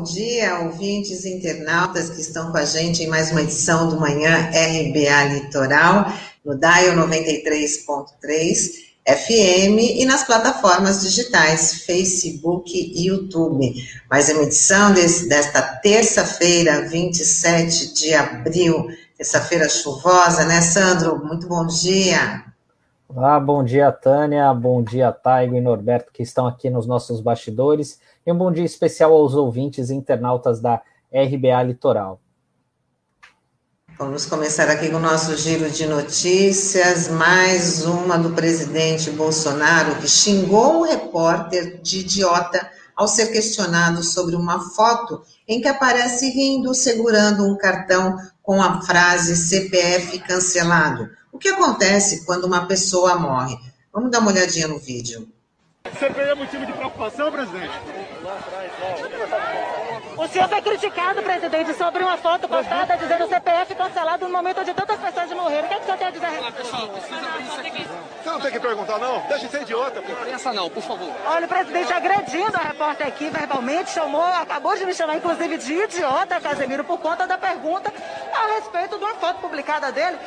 bom dia, ouvintes internautas que estão com a gente em mais uma edição do Manhã RBA Litoral, no DAIO 93.3 FM e nas plataformas digitais Facebook e YouTube. Mais uma edição desse, desta terça-feira, 27 de abril, terça-feira chuvosa, né, Sandro? Muito bom dia. Olá, bom dia, Tânia, bom dia, Taigo e Norberto, que estão aqui nos nossos bastidores, e um bom dia especial aos ouvintes e internautas da RBA Litoral. Vamos começar aqui com o nosso giro de notícias, mais uma do presidente Bolsonaro, que xingou um repórter de idiota ao ser questionado sobre uma foto em que aparece rindo segurando um cartão com a frase CPF cancelado. O que acontece quando uma pessoa morre? Vamos dar uma olhadinha no vídeo. CPI é motivo de preocupação, presidente? O senhor foi criticado, presidente, sobre uma foto postada dizendo CPF cancelado no momento onde tantas pessoas morreram. O que, é que o senhor tem a dizer? Pessoal, precisa abrir isso aqui. Você não tem que perguntar, não? Deixa de ser idiota. Imprensa não, por favor. Olha, o presidente agredindo a repórter aqui verbalmente, chamou, acabou de me chamar, inclusive, de idiota, Casemiro, por conta da pergunta a respeito de uma foto publicada dele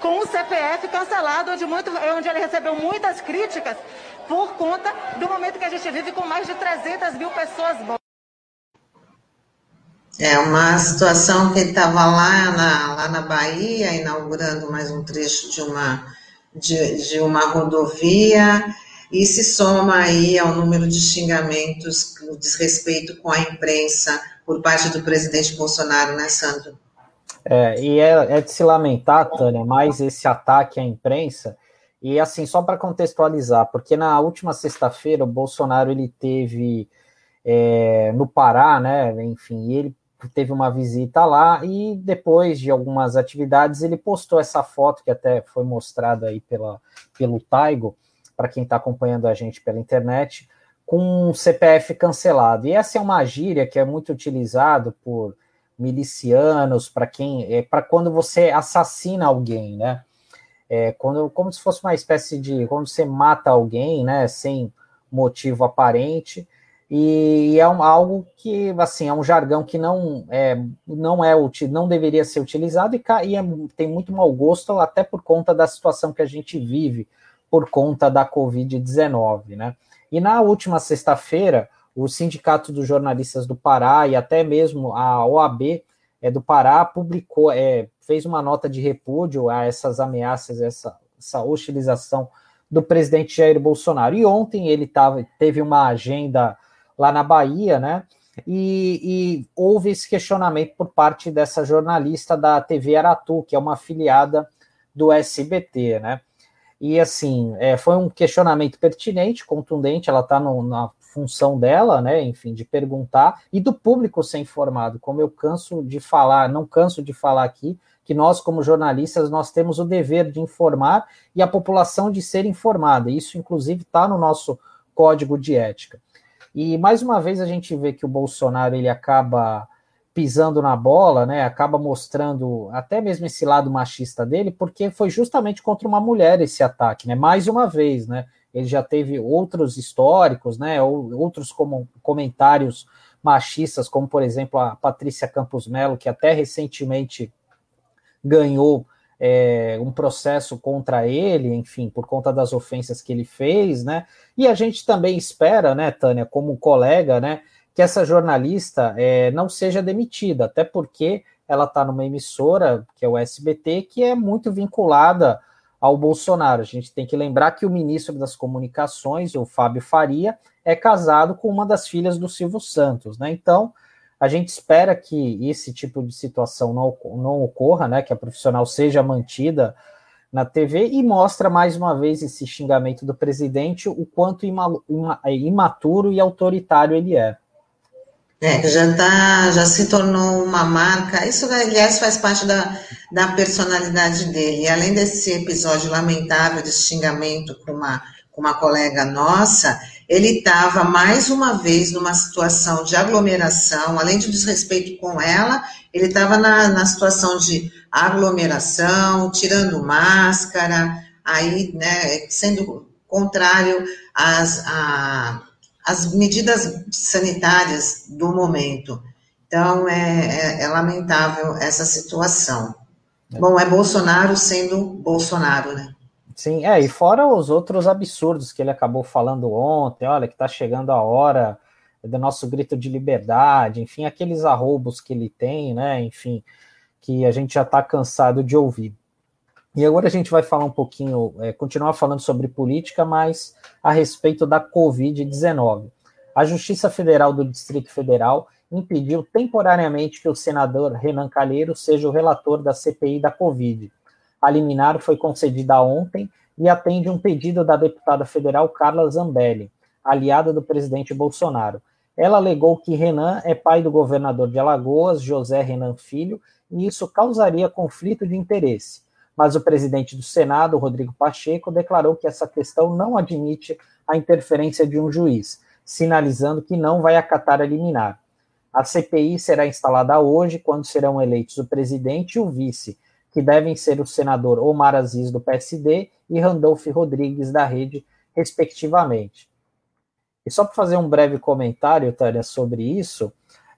com o CPF cancelado, onde, muito, onde ele recebeu muitas críticas por conta do momento que a gente vive com mais de 300 mil pessoas mortas. É uma situação que ele estava lá na, lá na Bahia, inaugurando mais um trecho de uma, de, de uma rodovia, e se soma aí ao número de xingamentos no desrespeito com a imprensa por parte do presidente Bolsonaro, né, Sandro? É, e é, é de se lamentar, Tânia, mais esse ataque à imprensa, e assim, só para contextualizar, porque na última sexta-feira o Bolsonaro ele teve é, no Pará, né? Enfim, ele teve uma visita lá e depois de algumas atividades ele postou essa foto que até foi mostrada aí pela, pelo Taigo, para quem está acompanhando a gente pela internet, com um CPF cancelado. E essa é uma gíria que é muito utilizado por milicianos, para quem é para quando você assassina alguém, né? É, quando, como se fosse uma espécie de quando você mata alguém, né, sem motivo aparente e é um, algo que assim é um jargão que não é não é não deveria ser utilizado e, e é, tem muito mau gosto até por conta da situação que a gente vive por conta da Covid-19, né? E na última sexta-feira, o Sindicato dos Jornalistas do Pará e até mesmo a OAB é, do Pará publicou, é, fez uma nota de repúdio a essas ameaças, essa, essa hostilização do presidente Jair Bolsonaro. E ontem ele tava, teve uma agenda lá na Bahia, né? E, e, houve esse questionamento por parte dessa jornalista da TV Aratu, que é uma afiliada do SBT, né? E assim, é, foi um questionamento pertinente, contundente, ela está na função dela, né? Enfim, de perguntar, e do público ser informado, como eu canso de falar, não canso de falar aqui, que nós, como jornalistas, nós temos o dever de informar e a população de ser informada. Isso, inclusive, está no nosso código de ética. E mais uma vez a gente vê que o Bolsonaro ele acaba pisando na bola, né? Acaba mostrando até mesmo esse lado machista dele, porque foi justamente contra uma mulher esse ataque, né? Mais uma vez, né? Ele já teve outros históricos, né? Ou outros como, comentários machistas, como por exemplo a Patrícia Campos Melo, que até recentemente ganhou é, um processo contra ele, enfim, por conta das ofensas que ele fez, né? E a gente também espera, né, Tânia, como colega, né, que essa jornalista é, não seja demitida, até porque ela está numa emissora, que é o SBT, que é muito vinculada ao Bolsonaro. A gente tem que lembrar que o ministro das Comunicações, o Fábio Faria, é casado com uma das filhas do Silvio Santos, né? Então, a gente espera que esse tipo de situação não, não ocorra, né? Que a profissional seja mantida na TV e mostra mais uma vez esse xingamento do presidente, o quanto ima, ima, imaturo e autoritário ele é. É, já, tá, já se tornou uma marca. Isso, aliás, faz parte da, da personalidade dele. E além desse episódio lamentável de xingamento com uma, com uma colega nossa, ele estava mais uma vez numa situação de aglomeração, além de desrespeito com ela, ele estava na, na situação de aglomeração, tirando máscara, aí, né, sendo contrário às, a, as medidas sanitárias do momento. Então, é, é, é lamentável essa situação. É. Bom, é Bolsonaro sendo Bolsonaro, né? Sim, é, e fora os outros absurdos que ele acabou falando ontem, olha, que está chegando a hora do nosso grito de liberdade, enfim, aqueles arrobos que ele tem, né, enfim, que a gente já está cansado de ouvir. E agora a gente vai falar um pouquinho, é, continuar falando sobre política, mas a respeito da Covid-19. A Justiça Federal do Distrito Federal impediu temporariamente que o senador Renan Calheiro seja o relator da CPI da Covid. A liminar foi concedida ontem e atende um pedido da deputada federal Carla Zambelli, aliada do presidente Bolsonaro. Ela alegou que Renan é pai do governador de Alagoas, José Renan Filho, e isso causaria conflito de interesse mas o presidente do Senado, Rodrigo Pacheco, declarou que essa questão não admite a interferência de um juiz, sinalizando que não vai acatar a liminar. A CPI será instalada hoje, quando serão eleitos o presidente e o vice, que devem ser o senador Omar Aziz, do PSD, e Randolph Rodrigues, da Rede, respectivamente. E só para fazer um breve comentário, Tânia, sobre isso,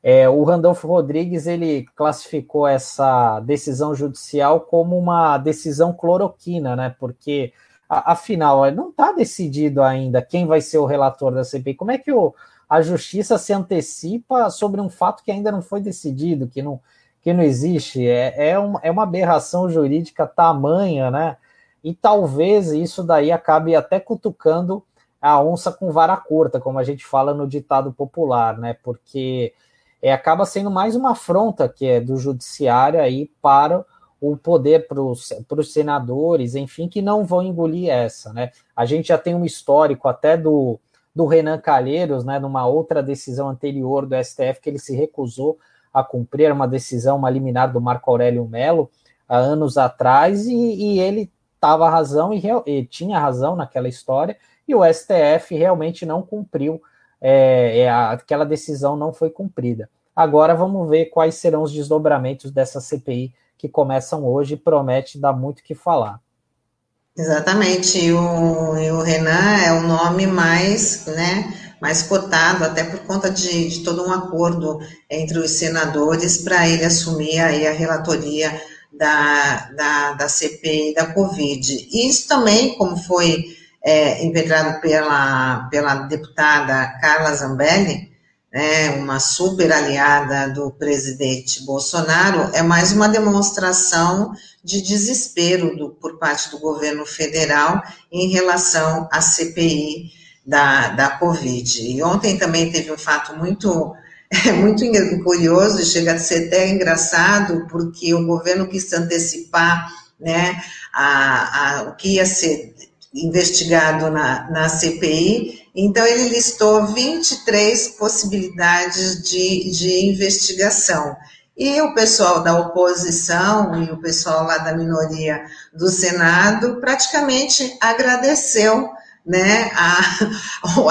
é, o Randolfo Rodrigues ele classificou essa decisão judicial como uma decisão cloroquina, né? Porque afinal não está decidido ainda quem vai ser o relator da CPI. Como é que o, a justiça se antecipa sobre um fato que ainda não foi decidido, que não, que não existe? É, é, um, é uma aberração jurídica tamanha, né? E talvez isso daí acabe até cutucando a onça com vara curta, como a gente fala no ditado popular, né? Porque é, acaba sendo mais uma afronta que é do judiciário aí para o poder para os senadores, enfim, que não vão engolir essa, né? A gente já tem um histórico até do, do Renan Calheiros, né, numa outra decisão anterior do STF, que ele se recusou a cumprir uma decisão, uma liminar do Marco Aurélio Melo, há anos atrás, e, e ele estava razão e, e, tinha razão naquela história, e o STF realmente não cumpriu é, é, aquela decisão não foi cumprida. Agora vamos ver quais serão os desdobramentos dessa CPI que começam hoje e promete dar muito que falar. Exatamente, e o, e o, Renan é o nome mais, né, mais cotado, até por conta de, de todo um acordo entre os senadores para ele assumir aí a relatoria da, da, da CPI da Covid. Isso também, como foi é, pela, pela deputada Carla Zambelli, né, uma super aliada do presidente Bolsonaro, é mais uma demonstração de desespero do, por parte do governo federal em relação à CPI da, da Covid. E ontem também teve um fato muito é muito curioso e chega a ser até engraçado, porque o governo quis antecipar né, a, a, o que ia ser investigado na, na CPI, então ele listou 23 possibilidades de, de investigação. E o pessoal da oposição e o pessoal lá da minoria do Senado praticamente agradeceu né, a,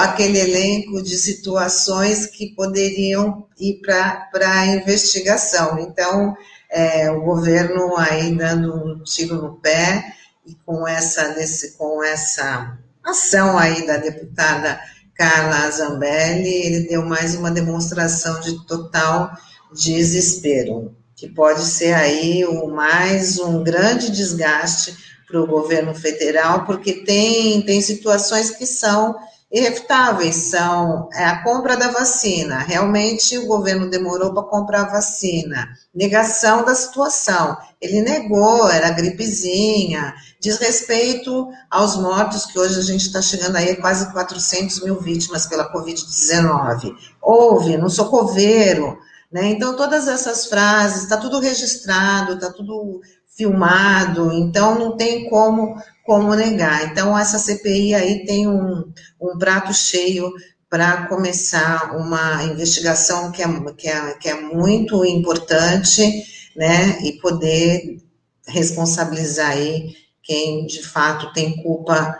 aquele elenco de situações que poderiam ir para a investigação. Então, é, o governo aí dando um tiro no pé, e com essa, nesse, com essa ação aí da deputada Carla Zambelli, ele deu mais uma demonstração de total desespero, que pode ser aí o mais um grande desgaste para o governo federal, porque tem, tem situações que são irrefutáveis são é, a compra da vacina. Realmente o governo demorou para comprar a vacina. Negação da situação. Ele negou, era gripezinha. Diz respeito aos mortos, que hoje a gente está chegando aí a quase 400 mil vítimas pela Covid-19. Houve, não sou coveiro. Né? Então, todas essas frases, está tudo registrado, está tudo filmado, então não tem como como negar. Então, essa CPI aí tem um, um prato cheio para começar uma investigação que é, que, é, que é muito importante, né, e poder responsabilizar aí quem de fato tem culpa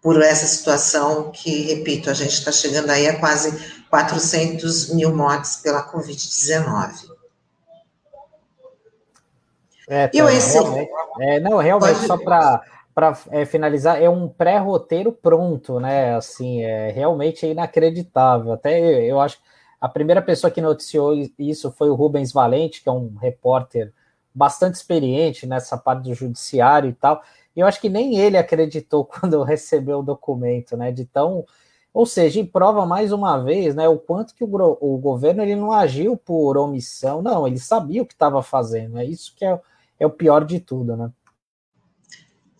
por essa situação que, repito, a gente está chegando aí a quase 400 mil mortes pela Covid-19. É, tá, realmente, é, não, realmente, Pode... só para para é, finalizar, é um pré-roteiro pronto, né? Assim, é realmente inacreditável. Até eu acho a primeira pessoa que noticiou isso foi o Rubens Valente, que é um repórter bastante experiente nessa parte do judiciário e tal. E eu acho que nem ele acreditou quando recebeu o documento, né? De tão, ou seja, prova mais uma vez, né, o quanto que o, o governo ele não agiu por omissão, não, ele sabia o que estava fazendo. É isso que é, é o pior de tudo, né?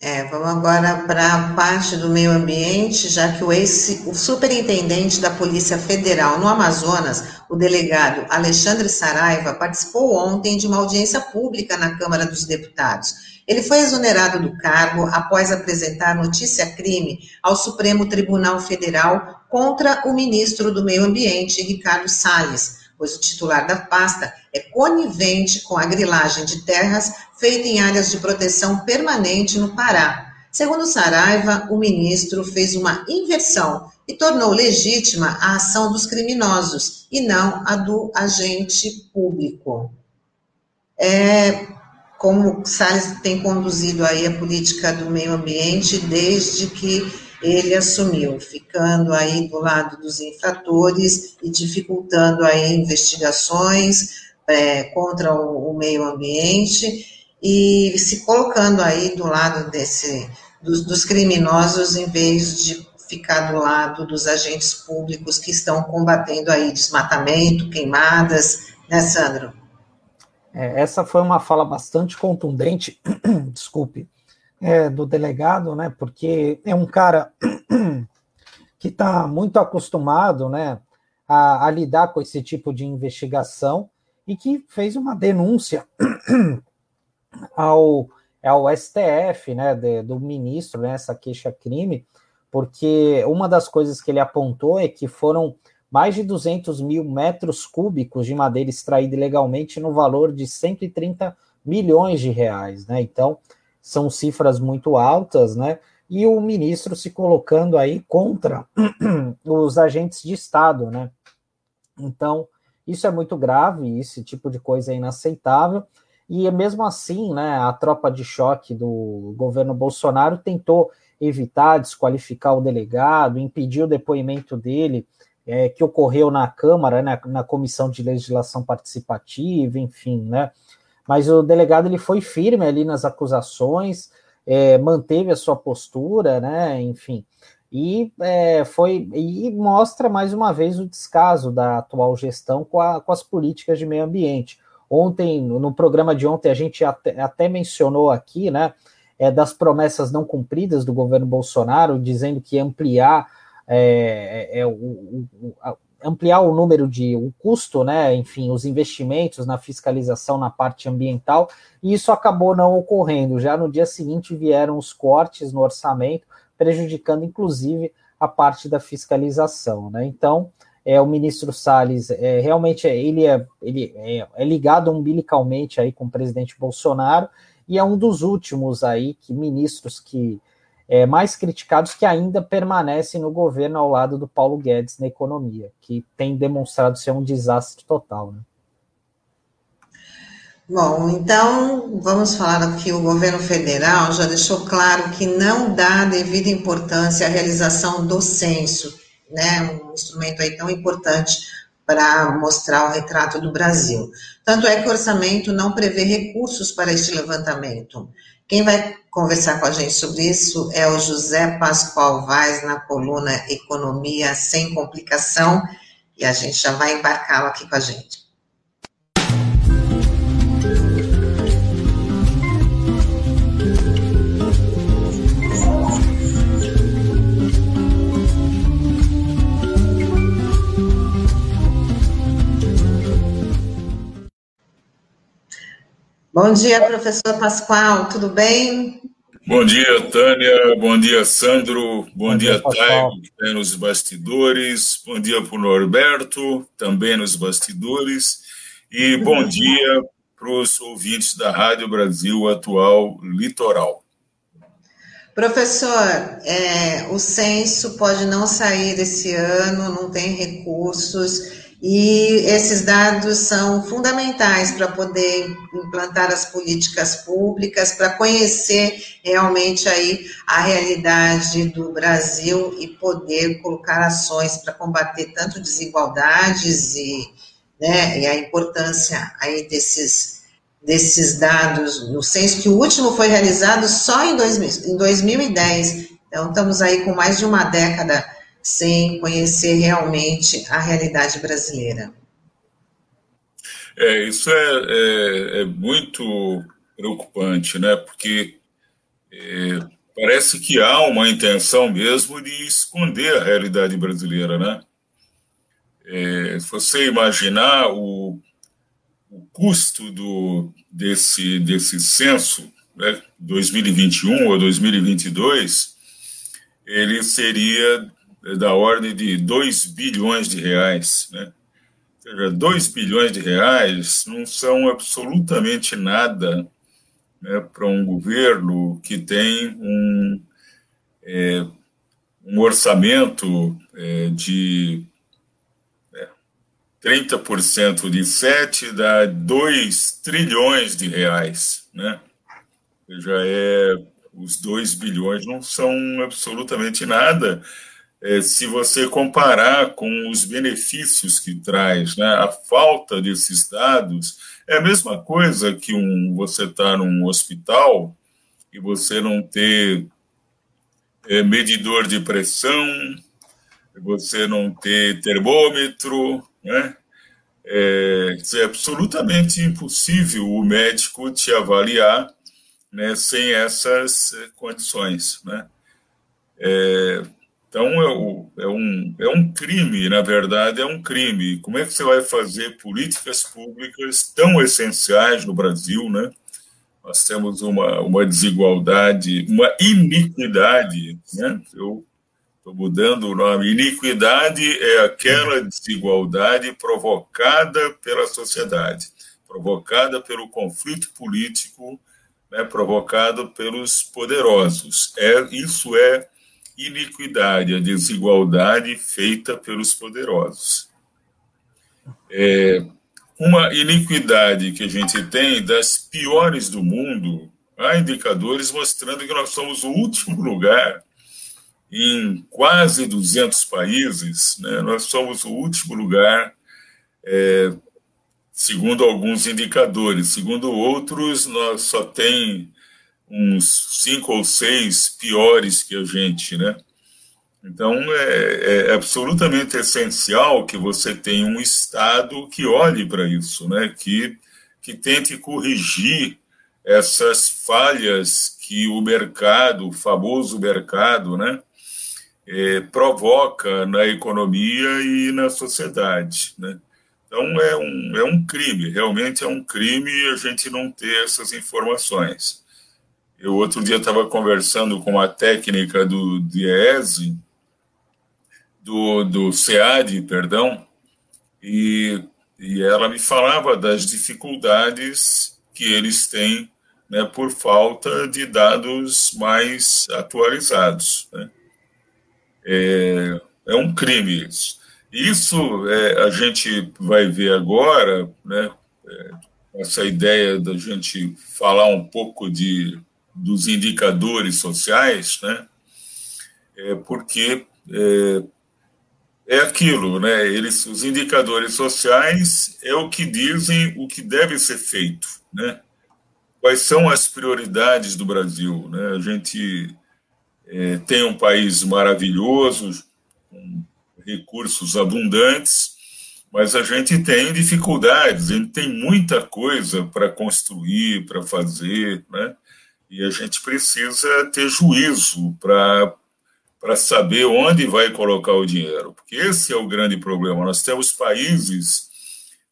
É, vamos agora para a parte do meio ambiente, já que o, ex, o superintendente da Polícia Federal no Amazonas, o delegado Alexandre Saraiva, participou ontem de uma audiência pública na Câmara dos Deputados. Ele foi exonerado do cargo após apresentar notícia-crime ao Supremo Tribunal Federal contra o ministro do Meio Ambiente, Ricardo Salles pois o titular da pasta é conivente com a grilagem de terras feita em áreas de proteção permanente no Pará. Segundo Saraiva, o ministro fez uma inversão e tornou legítima a ação dos criminosos e não a do agente público. É, como Salles tem conduzido aí a política do meio ambiente desde que ele assumiu, ficando aí do lado dos infratores e dificultando aí investigações é, contra o, o, meio ambiente e se colocando aí do lado desse dos, dos criminosos em vez de ficar do lado dos agentes públicos que estão combatendo aí desmatamento, queimadas, né, Sandro? É, essa foi uma fala bastante contundente, desculpe, é, do delegado, né? Porque é um cara que está muito acostumado, né, a, a, lidar com esse tipo de investigação e que fez uma denúncia ao, ao STF, né, de, do ministro, né, queixa-crime, porque uma das coisas que ele apontou é que foram mais de 200 mil metros cúbicos de madeira extraída ilegalmente no valor de 130 milhões de reais, né? Então, são cifras muito altas, né? E o ministro se colocando aí contra os agentes de Estado, né? Então, isso é muito grave, esse tipo de coisa é inaceitável. E mesmo assim, né, a tropa de choque do governo Bolsonaro tentou evitar desqualificar o delegado, impedir o depoimento dele, é, que ocorreu na Câmara, né, na Comissão de Legislação Participativa, enfim, né? Mas o delegado ele foi firme ali nas acusações, é, manteve a sua postura, né? Enfim, e é, foi e mostra mais uma vez o descaso da atual gestão com, a, com as políticas de meio ambiente. Ontem, no programa de ontem, a gente até, até mencionou aqui, né? É, das promessas não cumpridas do governo Bolsonaro, dizendo que ia ampliar é, é, é o, o, ampliar o número de o custo, né, enfim, os investimentos na fiscalização na parte ambiental, e isso acabou não ocorrendo. Já no dia seguinte vieram os cortes no orçamento, prejudicando inclusive a parte da fiscalização, né? Então, é o ministro Salles é, realmente é, ele é ele é, é ligado umbilicalmente aí com o presidente Bolsonaro e é um dos últimos aí que ministros que é, mais criticados que ainda permanecem no governo ao lado do Paulo Guedes na economia, que tem demonstrado ser um desastre total. Né? Bom, então vamos falar que o governo federal já deixou claro que não dá devida importância à realização do censo, né? Um instrumento aí tão importante para mostrar o retrato do Brasil. Tanto é que o orçamento não prevê recursos para este levantamento. Quem vai conversar com a gente sobre isso é o José Pascoal Vaz, na coluna Economia Sem Complicação, e a gente já vai embarcá-lo aqui com a gente. Bom dia, professor Pascoal, tudo bem? Bom dia, Tânia. Bom dia, Sandro. Bom, Bom dia, Taigo, que está nos bastidores. Bom dia para o Norberto, também nos bastidores. E bom dia para os ouvintes da Rádio Brasil Atual Litoral. Professor, é, o censo pode não sair esse ano, não tem recursos e esses dados são fundamentais para poder implantar as políticas públicas, para conhecer realmente aí a realidade do Brasil e poder colocar ações para combater tanto desigualdades e, né, e a importância aí desses, desses dados, no senso que o último foi realizado só em, 2000, em 2010, então estamos aí com mais de uma década sem conhecer realmente a realidade brasileira. É, isso é, é, é muito preocupante, né? Porque é, parece que há uma intenção mesmo de esconder a realidade brasileira, né? É, se você imaginar o, o custo do, desse, desse censo, né, 2021 ou 2022, ele seria da ordem de 2 bilhões de reais. Né? Ou seja, 2 bilhões de reais não são absolutamente nada né, para um governo que tem um, é, um orçamento é, de é, 30% de 7 dá 2 trilhões de reais. Né? Já é, os 2 bilhões não são absolutamente nada é, se você comparar com os benefícios que traz, né, a falta desses dados é a mesma coisa que um, você estar tá num hospital e você não ter é, medidor de pressão, você não ter termômetro, né? É, é absolutamente impossível o médico te avaliar né, sem essas é, condições, né? É, então, é, é, um, é um crime, na verdade, é um crime. Como é que você vai fazer políticas públicas tão essenciais no Brasil, né? Nós temos uma, uma desigualdade, uma iniquidade, né? Eu estou mudando o nome. Iniquidade é aquela desigualdade provocada pela sociedade, provocada pelo conflito político, né? provocado pelos poderosos. É, isso é iniquidade, a desigualdade feita pelos poderosos. É uma iniquidade que a gente tem das piores do mundo. Há indicadores mostrando que nós somos o último lugar em quase 200 países, né? nós somos o último lugar, é, segundo alguns indicadores. Segundo outros, nós só tem uns cinco ou seis piores que a gente, né? Então, é, é absolutamente essencial que você tenha um Estado que olhe para isso, né? que, que tente corrigir essas falhas que o mercado, o famoso mercado, né? É, provoca na economia e na sociedade. Né? Então, é um, é um crime, realmente é um crime a gente não ter essas informações. Eu outro dia estava conversando com a técnica do DIESE, do, do SEAD, perdão, e, e ela me falava das dificuldades que eles têm né, por falta de dados mais atualizados. Né? É, é um crime isso. Isso é, a gente vai ver agora, né, é, essa ideia da gente falar um pouco de dos indicadores sociais, né? É porque é, é aquilo, né? Eles, os indicadores sociais é o que dizem o que deve ser feito, né? Quais são as prioridades do Brasil, né? A gente é, tem um país maravilhoso, com recursos abundantes, mas a gente tem dificuldades, a gente tem muita coisa para construir, para fazer, né? E a gente precisa ter juízo para saber onde vai colocar o dinheiro, porque esse é o grande problema. Nós temos países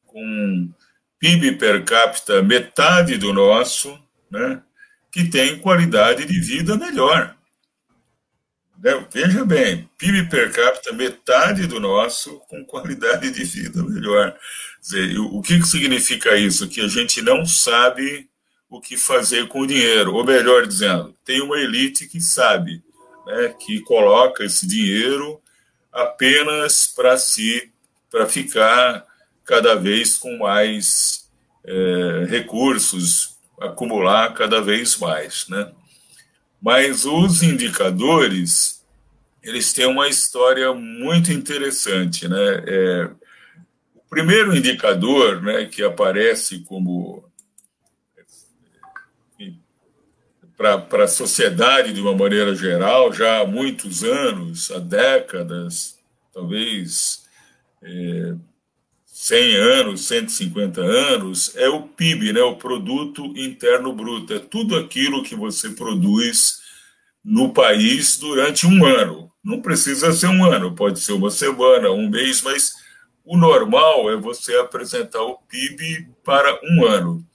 com PIB per capita metade do nosso, né, que tem qualidade de vida melhor. Né, veja bem, PIB per capita metade do nosso com qualidade de vida melhor. Dizer, o que significa isso? Que a gente não sabe o que fazer com o dinheiro, ou melhor dizendo, tem uma elite que sabe, né, que coloca esse dinheiro apenas para si para ficar cada vez com mais é, recursos, acumular cada vez mais, né? Mas os indicadores, eles têm uma história muito interessante, né? É, o primeiro indicador, né, que aparece como para a sociedade de uma maneira geral, já há muitos anos, há décadas, talvez é, 100 anos, 150 anos, é o PIB, né, o Produto Interno Bruto. É tudo aquilo que você produz no país durante um ano. Não precisa ser um ano, pode ser uma semana, um mês, mas o normal é você apresentar o PIB para um ano.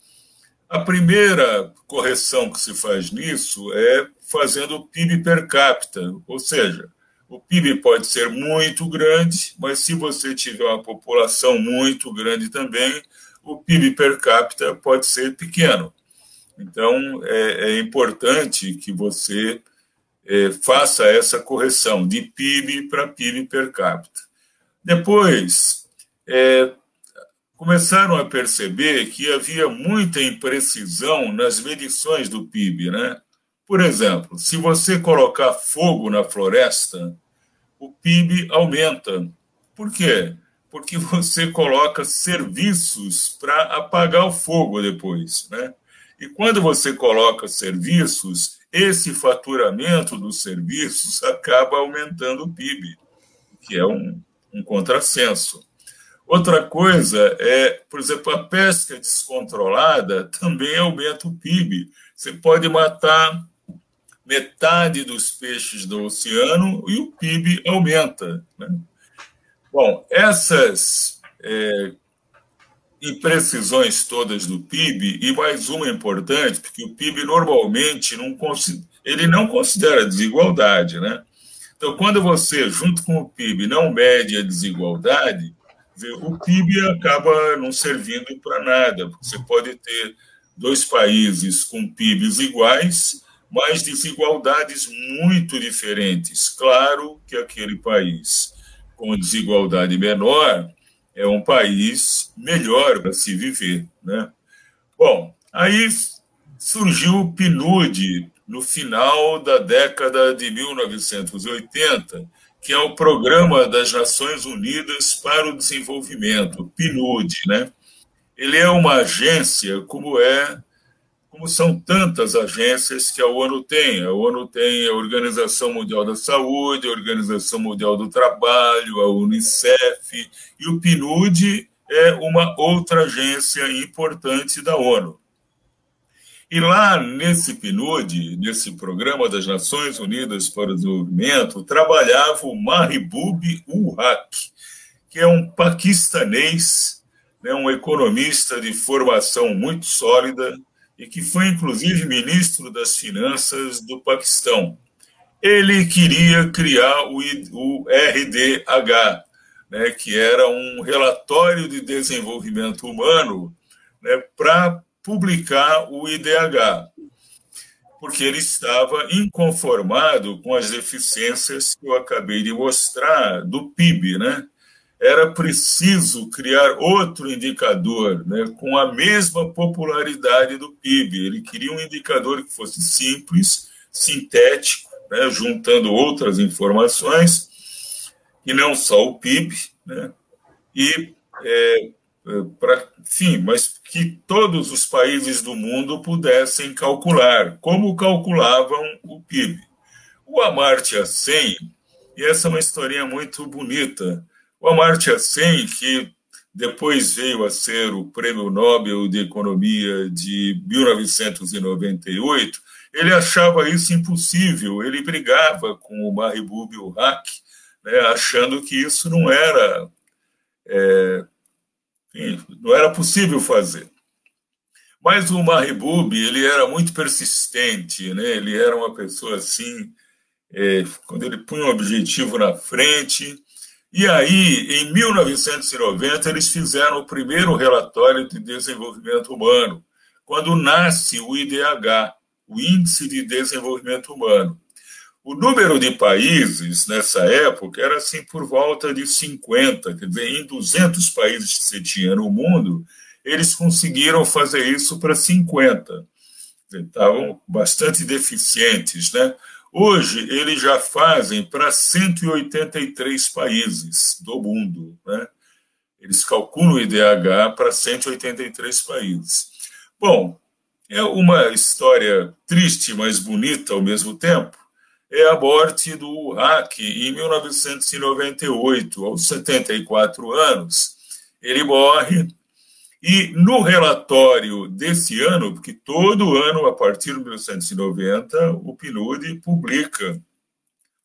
A primeira correção que se faz nisso é fazendo o PIB per capita, ou seja, o PIB pode ser muito grande, mas se você tiver uma população muito grande também, o PIB per capita pode ser pequeno. Então, é, é importante que você é, faça essa correção de PIB para PIB per capita. Depois, é, começaram a perceber que havia muita imprecisão nas medições do PIB, né? Por exemplo, se você colocar fogo na floresta, o PIB aumenta. Por quê? Porque você coloca serviços para apagar o fogo depois, né? E quando você coloca serviços, esse faturamento dos serviços acaba aumentando o PIB, que é um, um contrassenso. Outra coisa é, por exemplo, a pesca descontrolada também aumenta o PIB. Você pode matar metade dos peixes do oceano e o PIB aumenta. Né? Bom, essas é, imprecisões todas do PIB, e mais uma importante, porque o PIB normalmente não, ele não considera desigualdade. Né? Então, quando você, junto com o PIB, não mede a desigualdade, o PIB acaba não servindo para nada, porque você pode ter dois países com PIBs iguais, mas desigualdades muito diferentes. Claro que aquele país com desigualdade menor é um país melhor para se viver. Né? Bom, aí surgiu o PNUD no final da década de 1980, que é o Programa das Nações Unidas para o Desenvolvimento, PNUD, né? Ele é uma agência, como é, como são tantas agências que a ONU tem. A ONU tem a Organização Mundial da Saúde, a Organização Mundial do Trabalho, a UNICEF, e o PNUD é uma outra agência importante da ONU. E lá nesse PNUD, nesse Programa das Nações Unidas para o Desenvolvimento, trabalhava o Mahbub ul Haq, que é um paquistanês, né, um economista de formação muito sólida e que foi inclusive ministro das Finanças do Paquistão. Ele queria criar o, o RDH, né, que era um relatório de desenvolvimento humano né, para publicar o IDH, porque ele estava inconformado com as deficiências que eu acabei de mostrar do PIB, né? Era preciso criar outro indicador, né, com a mesma popularidade do PIB. Ele queria um indicador que fosse simples, sintético, né, juntando outras informações, e não só o PIB, né, e é, para, enfim, mas que todos os países do mundo pudessem calcular como calculavam o PIB. O Amartya Sen, e essa é uma historinha muito bonita, o Amartya Sen, que depois veio a ser o Prêmio Nobel de Economia de 1998, ele achava isso impossível, ele brigava com o Mahbub Haq, né, achando que isso não era é, não era possível fazer. Mas o Mahbub, ele era muito persistente, né? ele era uma pessoa assim, é, quando ele punha um objetivo na frente. E aí, em 1990, eles fizeram o primeiro relatório de desenvolvimento humano, quando nasce o IDH, o Índice de Desenvolvimento Humano. O número de países nessa época era assim por volta de 50, quer dizer, em 200 países que você tinha no mundo, eles conseguiram fazer isso para 50. Estavam bastante deficientes, né? Hoje, eles já fazem para 183 países do mundo, né? Eles calculam o IDH para 183 países. Bom, é uma história triste, mas bonita ao mesmo tempo. É a morte do Hack em 1998, aos 74 anos. Ele morre e no relatório desse ano, porque todo ano, a partir de 1990, o PNUD publica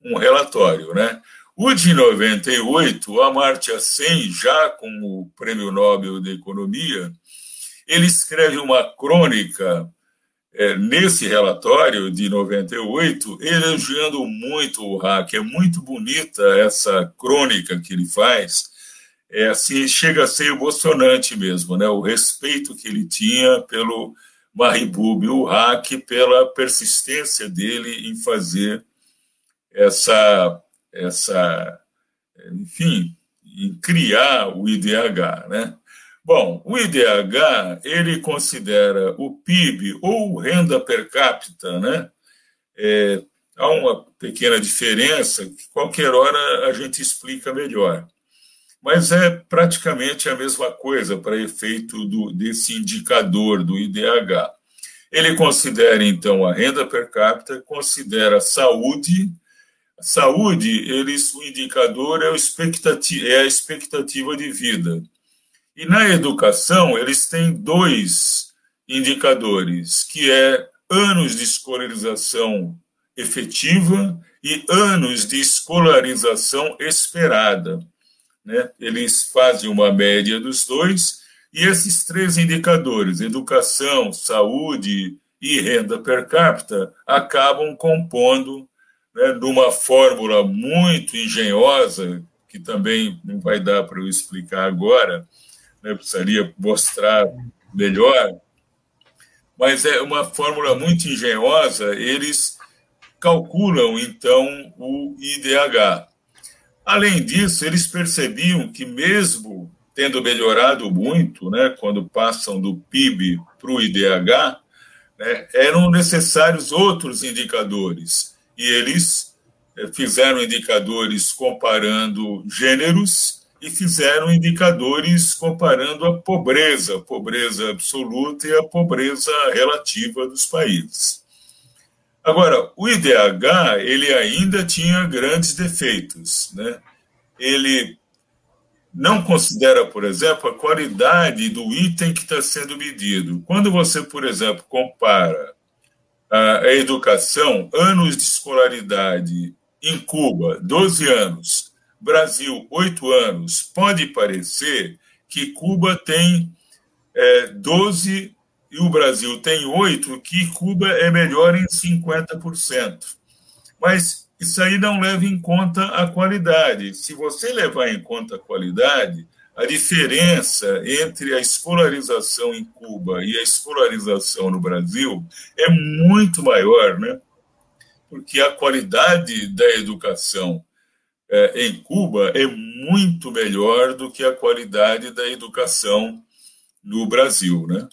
um relatório, né? O de 98, o Amartya Sen, já com o Prêmio Nobel de Economia, ele escreve uma crônica é, nesse relatório de 98, elogiando muito o hack. É muito bonita essa crônica que ele faz. É assim, chega a ser emocionante mesmo, né? O respeito que ele tinha pelo Mahbub, o hack, pela persistência dele em fazer essa, essa, enfim, em criar o IDH, né? Bom, o IDH ele considera o PIB ou renda per capita, né? É, há uma pequena diferença que qualquer hora a gente explica melhor, mas é praticamente a mesma coisa para efeito do, desse indicador do IDH. Ele considera então a renda per capita, considera a saúde. saúde, eles, o indicador é, é a expectativa de vida. E na educação, eles têm dois indicadores, que é anos de escolarização efetiva e anos de escolarização esperada. Né? Eles fazem uma média dos dois, e esses três indicadores, educação, saúde e renda per capita, acabam compondo, né, numa fórmula muito engenhosa, que também não vai dar para eu explicar agora, né, precisaria mostrar melhor, mas é uma fórmula muito engenhosa, eles calculam então o IDH. Além disso, eles percebiam que mesmo tendo melhorado muito, né, quando passam do PIB para o IDH, né, eram necessários outros indicadores. E eles eh, fizeram indicadores comparando gêneros e fizeram indicadores comparando a pobreza, a pobreza absoluta e a pobreza relativa dos países. Agora, o IDH ele ainda tinha grandes defeitos, né? Ele não considera, por exemplo, a qualidade do item que está sendo medido. Quando você, por exemplo, compara a educação, anos de escolaridade em Cuba, 12 anos, Brasil, oito anos, pode parecer que Cuba tem é, 12 e o Brasil tem oito, que Cuba é melhor em 50%. Mas isso aí não leva em conta a qualidade. Se você levar em conta a qualidade, a diferença entre a escolarização em Cuba e a escolarização no Brasil é muito maior, né? Porque a qualidade da educação é, em Cuba é muito melhor do que a qualidade da educação no Brasil, né?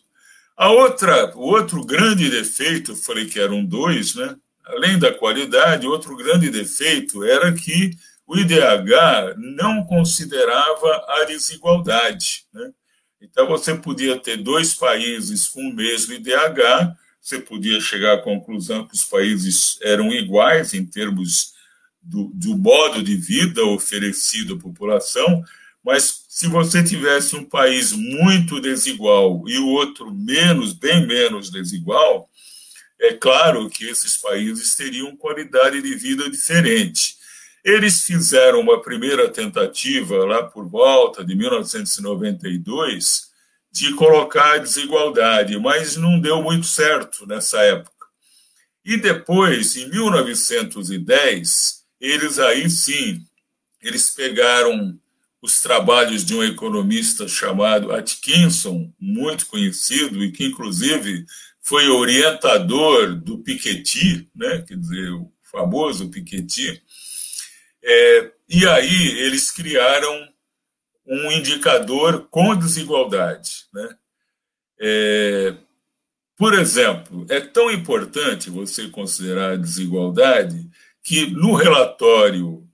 A outra, o outro grande defeito, falei que eram dois, né? Além da qualidade, outro grande defeito era que o IDH não considerava a desigualdade, né? Então você podia ter dois países com o mesmo IDH, você podia chegar à conclusão que os países eram iguais em termos do, do modo de vida oferecido à população, mas se você tivesse um país muito desigual e o outro menos, bem menos desigual, é claro que esses países teriam qualidade de vida diferente. Eles fizeram uma primeira tentativa, lá por volta de 1992, de colocar a desigualdade, mas não deu muito certo nessa época. E depois, em 1910, eles aí sim, eles pegaram os trabalhos de um economista chamado Atkinson, muito conhecido e que inclusive foi orientador do Piketty, né, quer dizer, famoso Piketty. É, e aí eles criaram um indicador com desigualdade. Né? É, por exemplo, é tão importante você considerar a desigualdade que no relatório,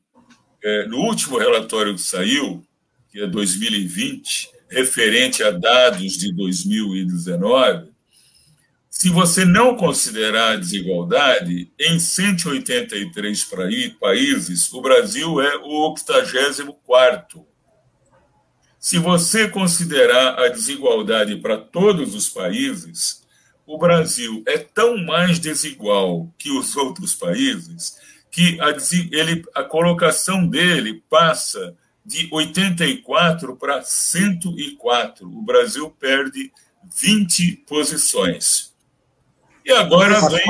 é, no último relatório que saiu, que é 2020, referente a dados de 2019, se você não considerar a desigualdade, em 183 países, o Brasil é o 84. Se você considerar a desigualdade para todos os países, o Brasil é tão mais desigual que os outros países que a, ele, a colocação dele passa de 84 para 104. O Brasil perde 20 posições. E agora vem.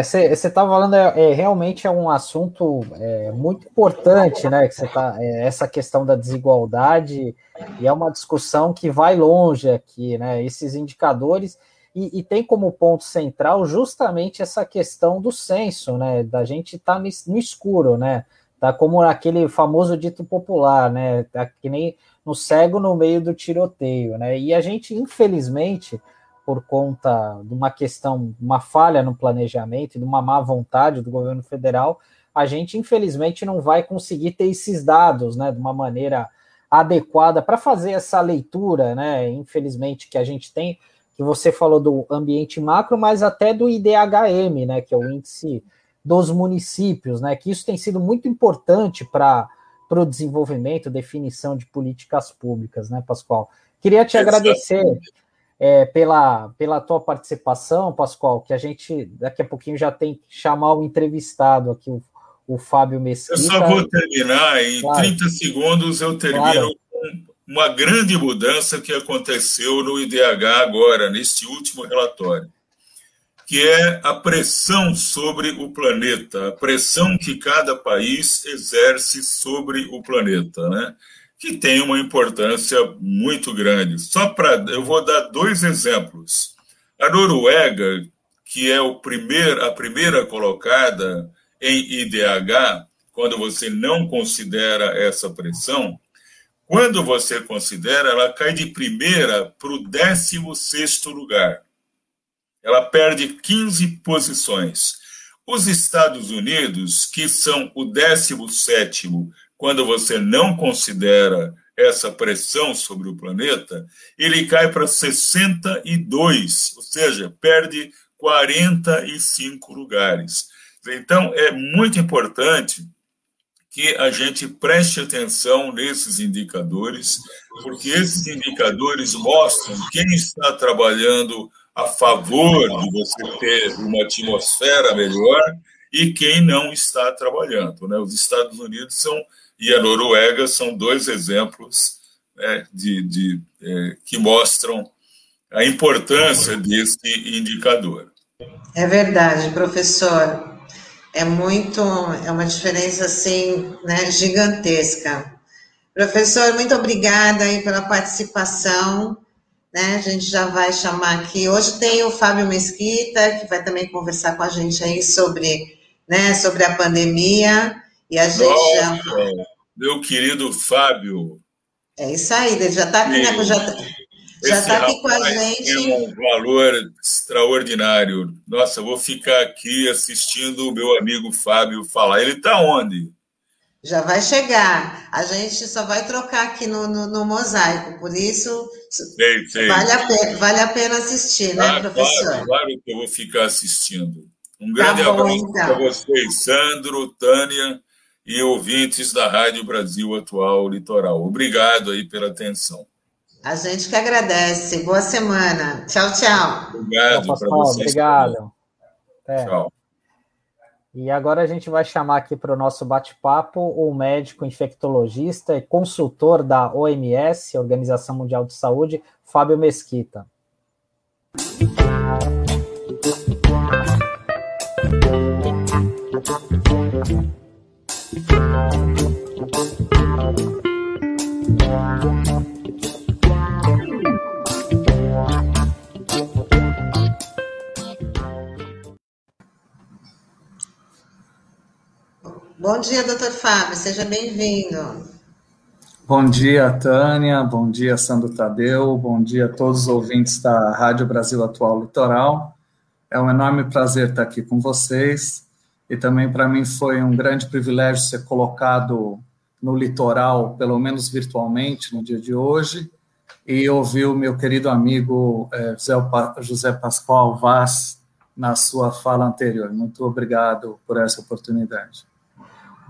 Você é, está falando, é, é, realmente é um assunto é, muito importante, né? Que você tá, é, essa questão da desigualdade, e é uma discussão que vai longe aqui, né? Esses indicadores, e, e tem como ponto central justamente essa questão do censo, né? Da gente estar tá no, no escuro, né? Tá como aquele famoso dito popular, né? Tá que nem no cego no meio do tiroteio, né? E a gente, infelizmente por conta de uma questão, uma falha no planejamento de uma má vontade do governo federal, a gente infelizmente não vai conseguir ter esses dados, né, de uma maneira adequada para fazer essa leitura, né, infelizmente que a gente tem, que você falou do ambiente macro, mas até do IDHM, né, que é o índice dos municípios, né, que isso tem sido muito importante para o desenvolvimento, definição de políticas públicas, né, Pascoal? Queria te agradecer é, pela, pela tua participação, Pascoal, que a gente daqui a pouquinho já tem que chamar o entrevistado aqui, o, o Fábio Mesquita. Eu só vou terminar, em claro. 30 segundos eu termino claro. Uma grande mudança que aconteceu no IDH agora, neste último relatório, que é a pressão sobre o planeta, a pressão que cada país exerce sobre o planeta, né? que tem uma importância muito grande. Só para eu vou dar dois exemplos. A Noruega, que é o primeir, a primeira colocada em IDH, quando você não considera essa pressão, quando você considera, ela cai de primeira para o 16 lugar. Ela perde 15 posições. Os Estados Unidos, que são o 17 quando você não considera essa pressão sobre o planeta, ele cai para 62, ou seja, perde 45 lugares. Então, é muito importante que a gente preste atenção nesses indicadores, porque esses indicadores mostram quem está trabalhando a favor de você ter uma atmosfera melhor e quem não está trabalhando. Né? Os Estados Unidos são e a Noruega são dois exemplos né, de, de é, que mostram a importância desse indicador. É verdade, professor. É muito, é uma diferença assim, né, gigantesca. Professor, muito obrigada aí pela participação. Né? A gente já vai chamar aqui. Hoje tem o Fábio Mesquita, que vai também conversar com a gente aí sobre, né, sobre a pandemia. E a gente Nossa, já... Meu querido Fábio. É isso aí, ele já está aqui, né, já, já tá aqui com a gente. Tem um valor extraordinário. Nossa, vou ficar aqui assistindo o meu amigo Fábio falar. Ele está onde? Já vai chegar. A gente só vai trocar aqui no, no, no mosaico, por isso sei, sei. Vale, a pena, vale a pena assistir, né, ah, professor? Claro, claro que eu vou ficar assistindo. Um grande tá abraço então. para vocês, Sandro, Tânia e ouvintes da Rádio Brasil Atual Litoral. Obrigado aí pela atenção. A gente que agradece. Boa semana. Tchau, tchau. Obrigado, tchau, Vocês, Obrigado. Tchau. E agora a gente vai chamar aqui para o nosso bate-papo o médico infectologista e consultor da OMS, Organização Mundial de Saúde, Fábio Mesquita. Música Bom dia, doutor Fábio, seja bem-vindo. Bom dia, Tânia, bom dia, Sandro Tadeu, bom dia a todos os ouvintes da Rádio Brasil Atual Litoral. É um enorme prazer estar aqui com vocês e também para mim foi um grande privilégio ser colocado no litoral, pelo menos virtualmente, no dia de hoje, e ouvir o meu querido amigo é, José Pascoal Vaz na sua fala anterior. Muito obrigado por essa oportunidade.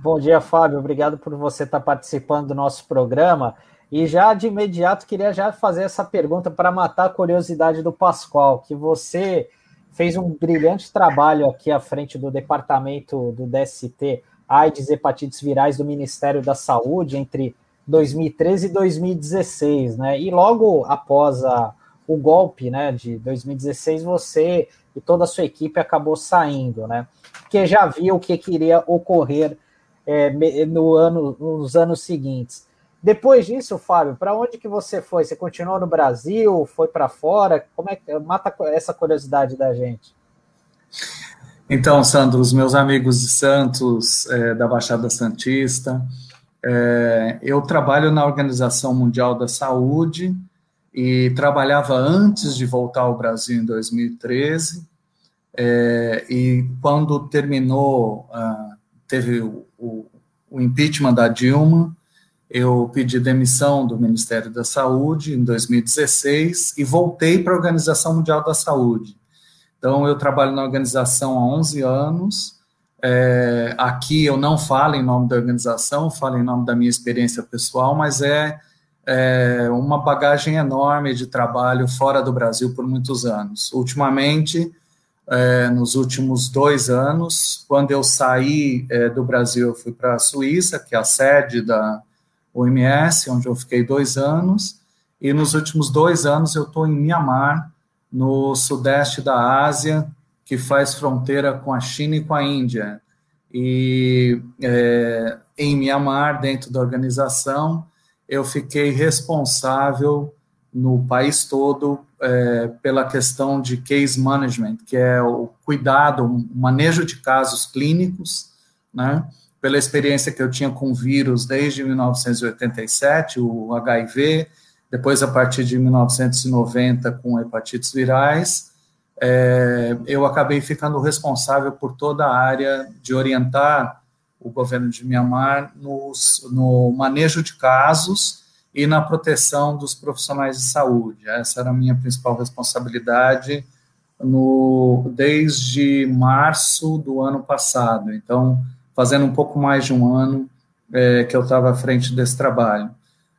Bom dia, Fábio. Obrigado por você estar participando do nosso programa. E já de imediato queria já fazer essa pergunta para matar a curiosidade do Pascoal, que você fez um brilhante trabalho aqui à frente do departamento do DST AIDS e hepatites virais do Ministério da Saúde entre 2013 e 2016, né? E logo após a, o golpe, né, de 2016, você e toda a sua equipe acabou saindo, né? Porque já viu o que queria ocorrer é, no ano, nos anos seguintes. Depois disso, Fábio, para onde que você foi? Você continuou no Brasil? Foi para fora? Como é que mata essa curiosidade da gente? Então, Sandro, os meus amigos de Santos, é, da Baixada Santista, é, eu trabalho na Organização Mundial da Saúde e trabalhava antes de voltar ao Brasil em 2013. É, e quando terminou, uh, teve o, o, o impeachment da Dilma, eu pedi demissão do Ministério da Saúde em 2016 e voltei para a Organização Mundial da Saúde. Então, eu trabalho na organização há 11 anos. É, aqui eu não falo em nome da organização, falo em nome da minha experiência pessoal, mas é, é uma bagagem enorme de trabalho fora do Brasil por muitos anos. Ultimamente, é, nos últimos dois anos, quando eu saí é, do Brasil, eu fui para a Suíça, que é a sede da OMS, onde eu fiquei dois anos, e nos últimos dois anos eu estou em Mianmar, no sudeste da Ásia, que faz fronteira com a China e com a Índia. E é, em Mianmar, dentro da organização, eu fiquei responsável no país todo é, pela questão de case management, que é o cuidado, o manejo de casos clínicos, né? Pela experiência que eu tinha com vírus desde 1987, o HIV, depois, a partir de 1990, com hepatites virais, é, eu acabei ficando responsável por toda a área de orientar o governo de Mianmar no manejo de casos e na proteção dos profissionais de saúde. Essa era a minha principal responsabilidade no, desde março do ano passado. Então, fazendo um pouco mais de um ano é, que eu estava à frente desse trabalho.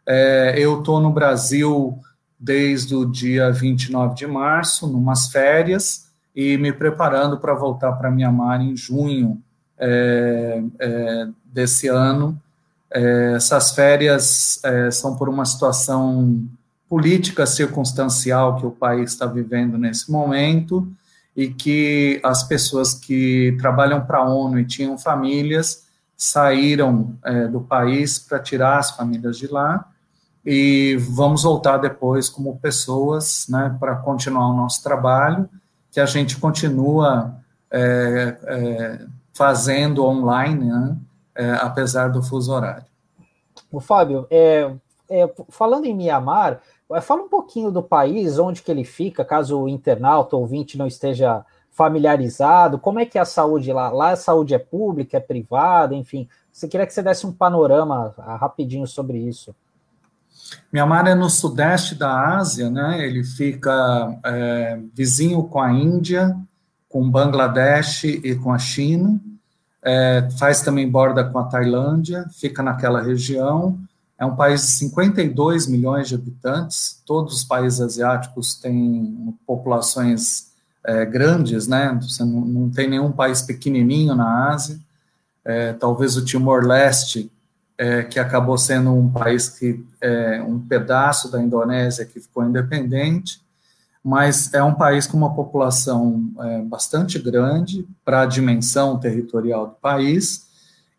É, eu estou no Brasil desde o dia 29 de março, numas férias, e me preparando para voltar para Mianmar em junho é, é, desse ano. É, essas férias é, são por uma situação política circunstancial que o país está vivendo nesse momento e que as pessoas que trabalham para a ONU e tinham famílias saíram é, do país para tirar as famílias de lá. E vamos voltar depois como pessoas, né, para continuar o nosso trabalho, que a gente continua é, é, fazendo online, né, é, apesar do fuso horário. O Fábio, é, é, falando em Mianmar, é, fala um pouquinho do país, onde que ele fica, caso o internauta ou ouvinte não esteja familiarizado, como é que é a saúde lá? Lá a saúde é pública, é privada, enfim, você queria que você desse um panorama ah, rapidinho sobre isso. Myanmar é no sudeste da Ásia, né? Ele fica é, vizinho com a Índia, com Bangladesh e com a China. É, faz também borda com a Tailândia, fica naquela região. É um país de 52 milhões de habitantes. Todos os países asiáticos têm populações é, grandes, né? Você não, não, tem nenhum país pequenininho na Ásia. É, talvez o Timor-Leste é, que acabou sendo um país que é um pedaço da Indonésia que ficou independente, mas é um país com uma população é, bastante grande para a dimensão territorial do país.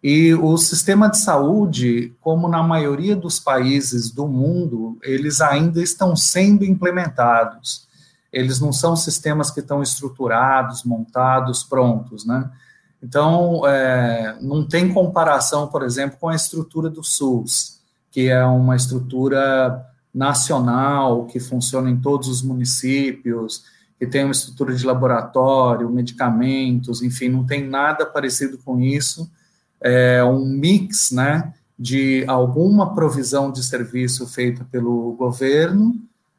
E o sistema de saúde, como na maioria dos países do mundo, eles ainda estão sendo implementados. Eles não são sistemas que estão estruturados, montados, prontos, né? Então, é, não tem comparação, por exemplo, com a estrutura do SUS, que é uma estrutura nacional, que funciona em todos os municípios, que tem uma estrutura de laboratório, medicamentos, enfim, não tem nada parecido com isso. É um mix, né, de alguma provisão de serviço feita pelo governo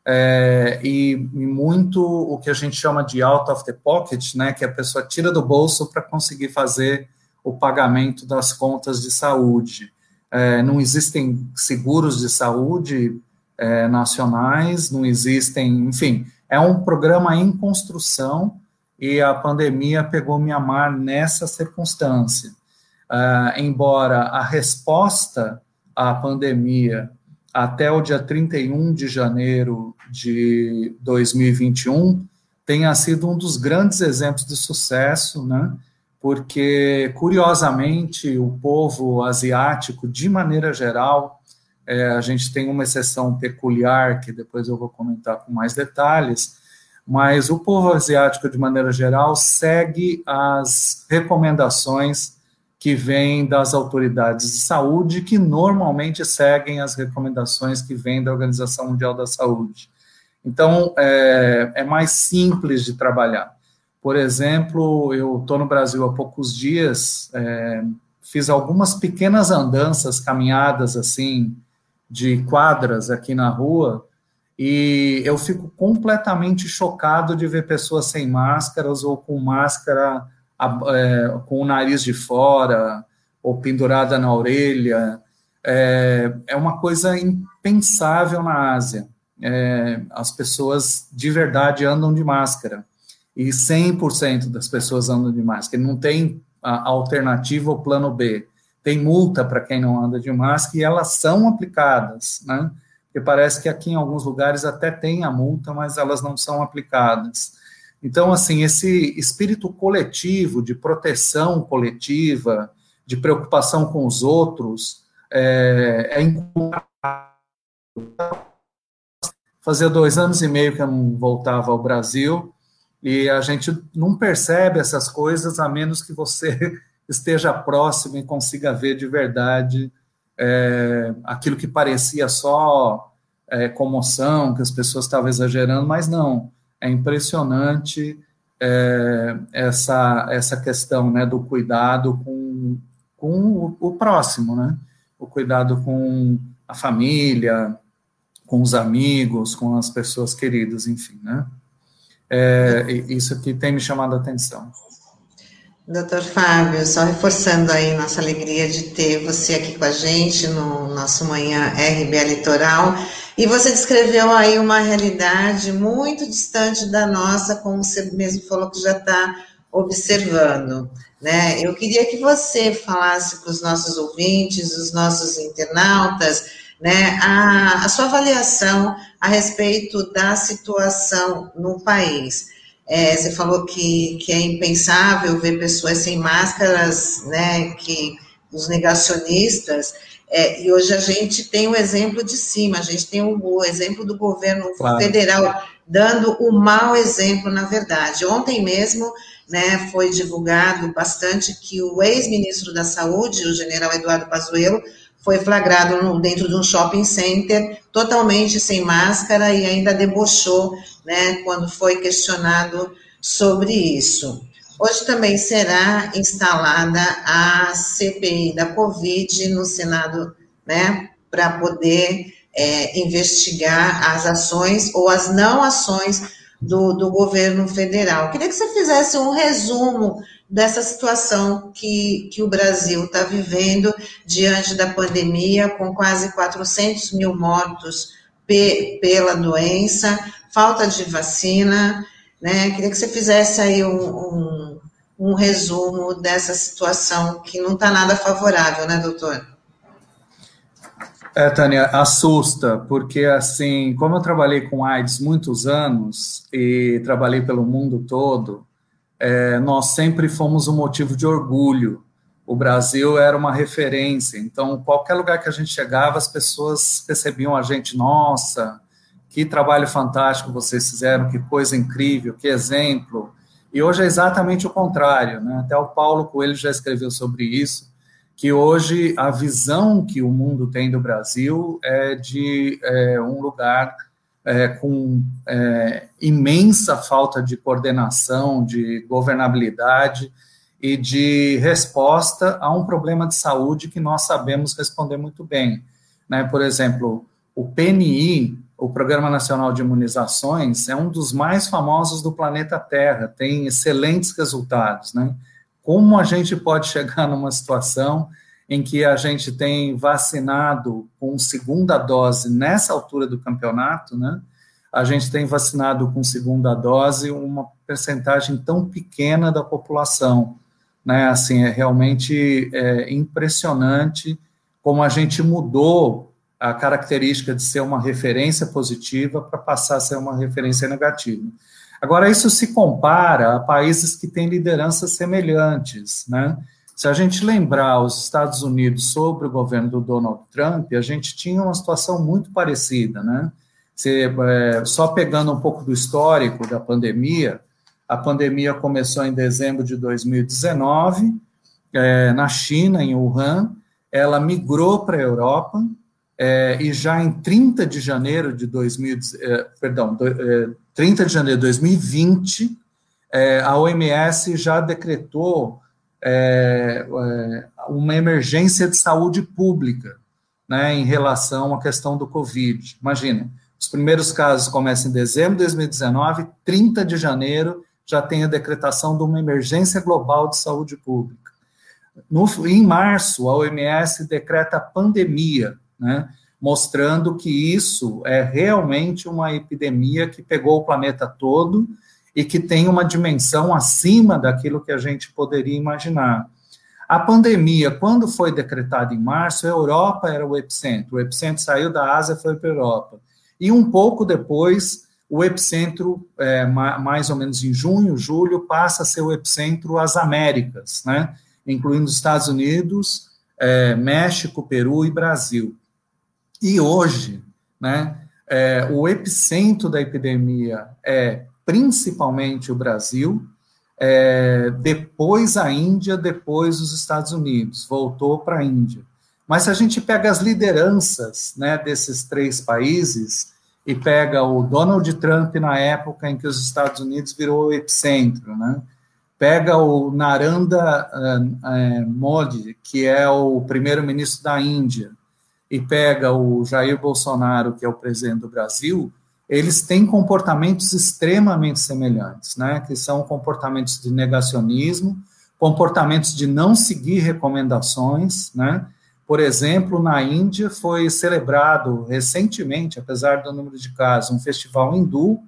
é, e, e, muito o que a gente chama de out of the pocket, né, que a pessoa tira do bolso para conseguir fazer o pagamento das contas de saúde. É, não existem seguros de saúde é, nacionais, não existem, enfim, é um programa em construção e a pandemia pegou Mianmar nessa circunstância. Uh, embora a resposta à pandemia até o dia 31 de janeiro de 2021 tenha sido um dos grandes exemplos de sucesso, né? Porque, curiosamente, o povo asiático, de maneira geral, é, a gente tem uma exceção peculiar, que depois eu vou comentar com mais detalhes, mas o povo asiático, de maneira geral, segue as recomendações que vêm das autoridades de saúde, que normalmente seguem as recomendações que vêm da Organização Mundial da Saúde. Então, é, é mais simples de trabalhar. Por exemplo, eu estou no Brasil há poucos dias, é, fiz algumas pequenas andanças, caminhadas assim, de quadras aqui na rua, e eu fico completamente chocado de ver pessoas sem máscaras ou com máscara é, com o nariz de fora ou pendurada na orelha. É, é uma coisa impensável na Ásia. É, as pessoas de verdade andam de máscara. E 100% das pessoas andam de máscara. Não tem alternativa ou plano B. Tem multa para quem não anda de máscara e elas são aplicadas, né? Parece que aqui em alguns lugares até tem a multa, mas elas não são aplicadas. Então, assim, esse espírito coletivo, de proteção coletiva, de preocupação com os outros, é, é. Fazia dois anos e meio que eu não voltava ao Brasil, e a gente não percebe essas coisas a menos que você esteja próximo e consiga ver de verdade é, aquilo que parecia só é, comoção, que as pessoas estavam exagerando, mas não é impressionante é, essa, essa questão né, do cuidado com, com o, o, próximo, né? O cuidado com a família, com os amigos, com as pessoas queridas, enfim, né? É, isso aqui tem me chamado a atenção. Doutor Fábio, só reforçando aí nossa alegria de ter você aqui com a gente no nosso Manhã RBA Litoral. E você descreveu aí uma realidade muito distante da nossa, como você mesmo falou que já está observando. Né? Eu queria que você falasse para os nossos ouvintes, os nossos internautas, né, a, a sua avaliação a respeito da situação no país. É, você falou que, que é impensável ver pessoas sem máscaras, né, que os negacionistas, é, e hoje a gente tem o exemplo de cima, a gente tem o, o exemplo do governo claro. federal dando o mau exemplo, na verdade. Ontem mesmo, né, foi divulgado bastante que o ex-ministro da Saúde, o general Eduardo Pazuello, foi flagrado no, dentro de um shopping center, totalmente sem máscara e ainda debochou, né, quando foi questionado sobre isso. Hoje também será instalada a CPI da Covid no Senado, né, para poder é, investigar as ações ou as não ações do, do governo federal. Queria que você fizesse um resumo dessa situação que, que o Brasil está vivendo diante da pandemia, com quase 400 mil mortos pe, pela doença, falta de vacina, né? Queria que você fizesse aí um, um, um resumo dessa situação que não está nada favorável, né, doutor? É, Tânia, assusta, porque assim, como eu trabalhei com AIDS muitos anos e trabalhei pelo mundo todo, é, nós sempre fomos um motivo de orgulho. O Brasil era uma referência, então qualquer lugar que a gente chegava, as pessoas percebiam a gente, nossa, que trabalho fantástico vocês fizeram, que coisa incrível, que exemplo. E hoje é exatamente o contrário, né? Até o Paulo Coelho já escreveu sobre isso, que hoje a visão que o mundo tem do Brasil é de é, um lugar é, com é, imensa falta de coordenação, de governabilidade e de resposta a um problema de saúde que nós sabemos responder muito bem. Né? Por exemplo, o PNI, o Programa Nacional de Imunizações, é um dos mais famosos do planeta Terra, tem excelentes resultados. Né? Como a gente pode chegar numa situação em que a gente tem vacinado com segunda dose nessa altura do campeonato, né? A gente tem vacinado com segunda dose uma percentagem tão pequena da população, né? Assim, é realmente é, impressionante como a gente mudou a característica de ser uma referência positiva para passar a ser uma referência negativa. Agora, isso se compara a países que têm lideranças semelhantes, né? Se a gente lembrar os Estados Unidos sobre o governo do Donald Trump, a gente tinha uma situação muito parecida, né? Se, é, só pegando um pouco do histórico da pandemia, a pandemia começou em dezembro de 2019, é, na China, em Wuhan, ela migrou para a Europa, é, e já em 30 de janeiro de 2000, é, perdão, do, 30 é, de janeiro de 2020, é, a OMS já decretou é, é, uma emergência de saúde pública né, em relação à questão do Covid. Imagina, os primeiros casos começam em dezembro de 2019, 30 de janeiro já tem a decretação de uma emergência global de saúde pública. No, em março, a OMS decreta pandemia, né, mostrando que isso é realmente uma epidemia que pegou o planeta todo e que tem uma dimensão acima daquilo que a gente poderia imaginar. A pandemia, quando foi decretada em março, a Europa era o epicentro. O epicentro saiu da Ásia foi para a Europa. E um pouco depois, o epicentro, é, mais ou menos em junho, julho, passa a ser o epicentro as Américas, né? incluindo os Estados Unidos, é, México, Peru e Brasil. E hoje, né, é, o epicentro da epidemia é principalmente o Brasil, é, depois a Índia, depois os Estados Unidos, voltou para a Índia. Mas se a gente pega as lideranças né, desses três países e pega o Donald Trump na época em que os Estados Unidos virou o epicentro, né? pega o Narendra uh, Modi, que é o primeiro-ministro da Índia, e pega o Jair Bolsonaro, que é o presidente do Brasil, eles têm comportamentos extremamente semelhantes, né? Que são comportamentos de negacionismo, comportamentos de não seguir recomendações, né? Por exemplo, na Índia foi celebrado recentemente, apesar do número de casos, um festival hindu,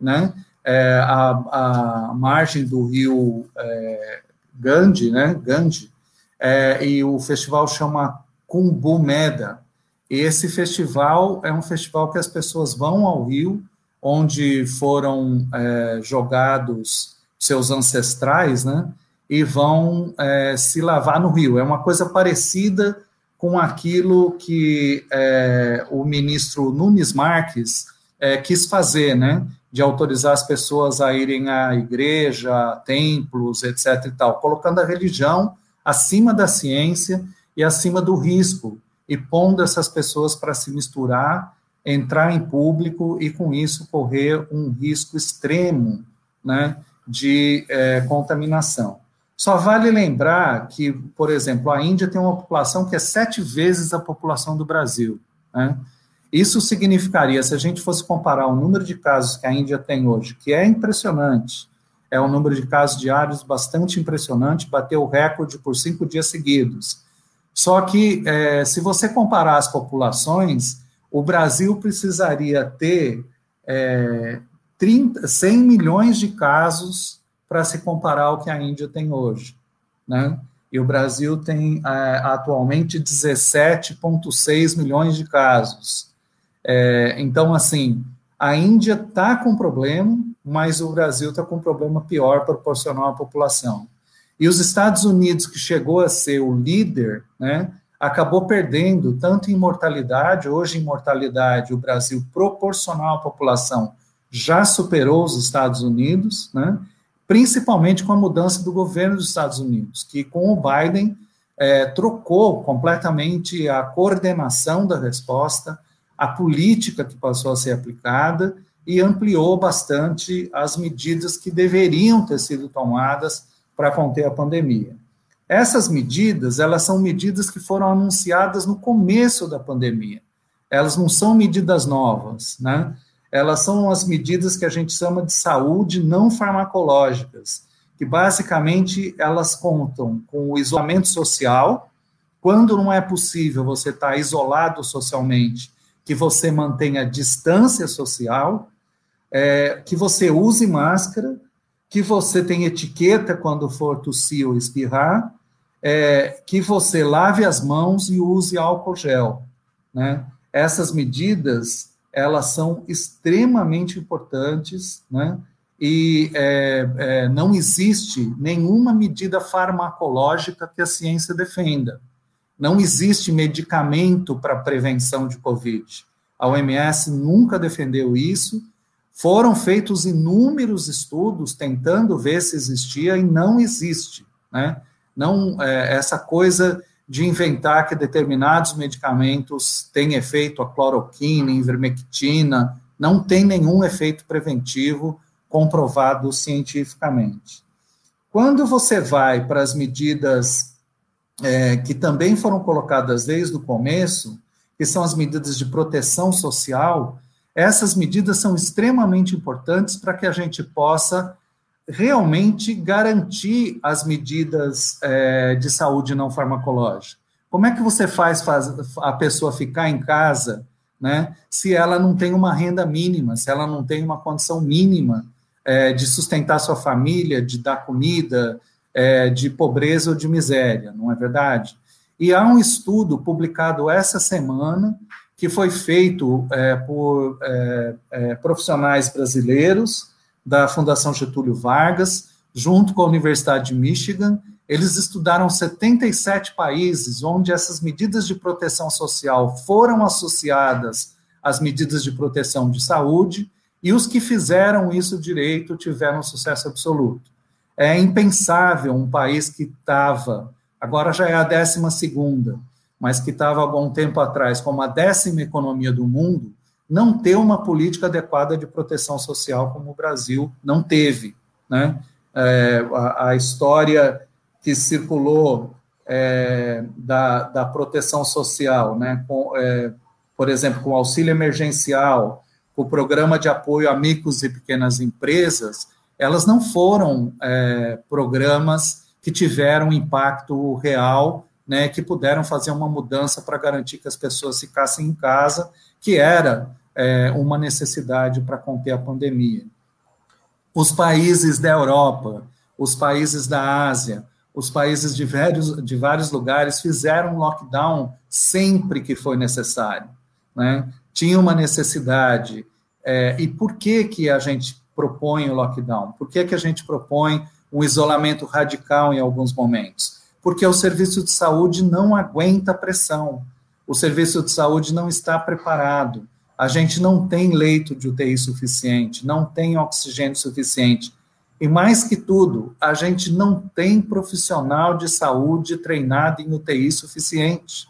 né? É, a, a, margem do rio é, Gandhi, né? Gandhi, é, e o festival chama Kumbh Meda, esse festival é um festival que as pessoas vão ao rio, onde foram é, jogados seus ancestrais, né? E vão é, se lavar no rio. É uma coisa parecida com aquilo que é, o ministro Nunes Marques é, quis fazer, né? De autorizar as pessoas a irem à igreja, templos, etc. e tal, colocando a religião acima da ciência e acima do risco e pondo essas pessoas para se misturar, entrar em público e, com isso, correr um risco extremo né, de é, contaminação. Só vale lembrar que, por exemplo, a Índia tem uma população que é sete vezes a população do Brasil. Né? Isso significaria, se a gente fosse comparar o número de casos que a Índia tem hoje, que é impressionante, é um número de casos diários bastante impressionante, bateu o recorde por cinco dias seguidos. Só que, é, se você comparar as populações, o Brasil precisaria ter é, 30, 100 milhões de casos para se comparar ao que a Índia tem hoje. Né? E o Brasil tem é, atualmente 17,6 milhões de casos. É, então, assim, a Índia está com problema, mas o Brasil está com um problema pior proporcional à população. E os Estados Unidos, que chegou a ser o líder, né, acabou perdendo tanto em mortalidade, hoje em mortalidade o Brasil, proporcional à população, já superou os Estados Unidos, né, principalmente com a mudança do governo dos Estados Unidos, que com o Biden é, trocou completamente a coordenação da resposta, a política que passou a ser aplicada e ampliou bastante as medidas que deveriam ter sido tomadas para conter a pandemia. Essas medidas, elas são medidas que foram anunciadas no começo da pandemia. Elas não são medidas novas, né? Elas são as medidas que a gente chama de saúde não farmacológicas, que basicamente elas contam com o isolamento social, quando não é possível você estar tá isolado socialmente, que você mantenha distância social, é, que você use máscara, que você tenha etiqueta quando for tossir ou espirrar, é, que você lave as mãos e use álcool gel. Né? Essas medidas, elas são extremamente importantes, né? e é, é, não existe nenhuma medida farmacológica que a ciência defenda. Não existe medicamento para prevenção de Covid. A OMS nunca defendeu isso. Foram feitos inúmeros estudos tentando ver se existia e não existe. Né? Não é, essa coisa de inventar que determinados medicamentos têm efeito a cloroquina, ivermectina, não tem nenhum efeito preventivo comprovado cientificamente. Quando você vai para as medidas é, que também foram colocadas desde o começo, que são as medidas de proteção social, essas medidas são extremamente importantes para que a gente possa realmente garantir as medidas é, de saúde não farmacológica. Como é que você faz, faz a pessoa ficar em casa, né, se ela não tem uma renda mínima, se ela não tem uma condição mínima é, de sustentar sua família, de dar comida, é, de pobreza ou de miséria, não é verdade? E há um estudo publicado essa semana que foi feito é, por é, é, profissionais brasileiros da Fundação Getúlio Vargas, junto com a Universidade de Michigan. Eles estudaram 77 países onde essas medidas de proteção social foram associadas às medidas de proteção de saúde e os que fizeram isso direito tiveram sucesso absoluto. É impensável um país que estava, agora já é a décima segunda, mas que estava há bom tempo atrás como a décima economia do mundo, não ter uma política adequada de proteção social como o Brasil não teve. Né? É, a, a, história que circulou é, da, da proteção social, né? Com, é, por exemplo, com o auxílio emergencial, o programa de apoio a micros e pequenas empresas, elas não foram é, programas que tiveram impacto real, né, que puderam fazer uma mudança para garantir que as pessoas ficassem em casa, que era é, uma necessidade para conter a pandemia. Os países da Europa, os países da Ásia, os países de vários, de vários lugares fizeram lockdown sempre que foi necessário. Né? tinha uma necessidade. É, e por que, que a gente propõe o lockdown? Por que, que a gente propõe um isolamento radical em alguns momentos? Porque o serviço de saúde não aguenta pressão. O serviço de saúde não está preparado. A gente não tem leito de UTI suficiente, não tem oxigênio suficiente. E mais que tudo, a gente não tem profissional de saúde treinado em UTI suficiente.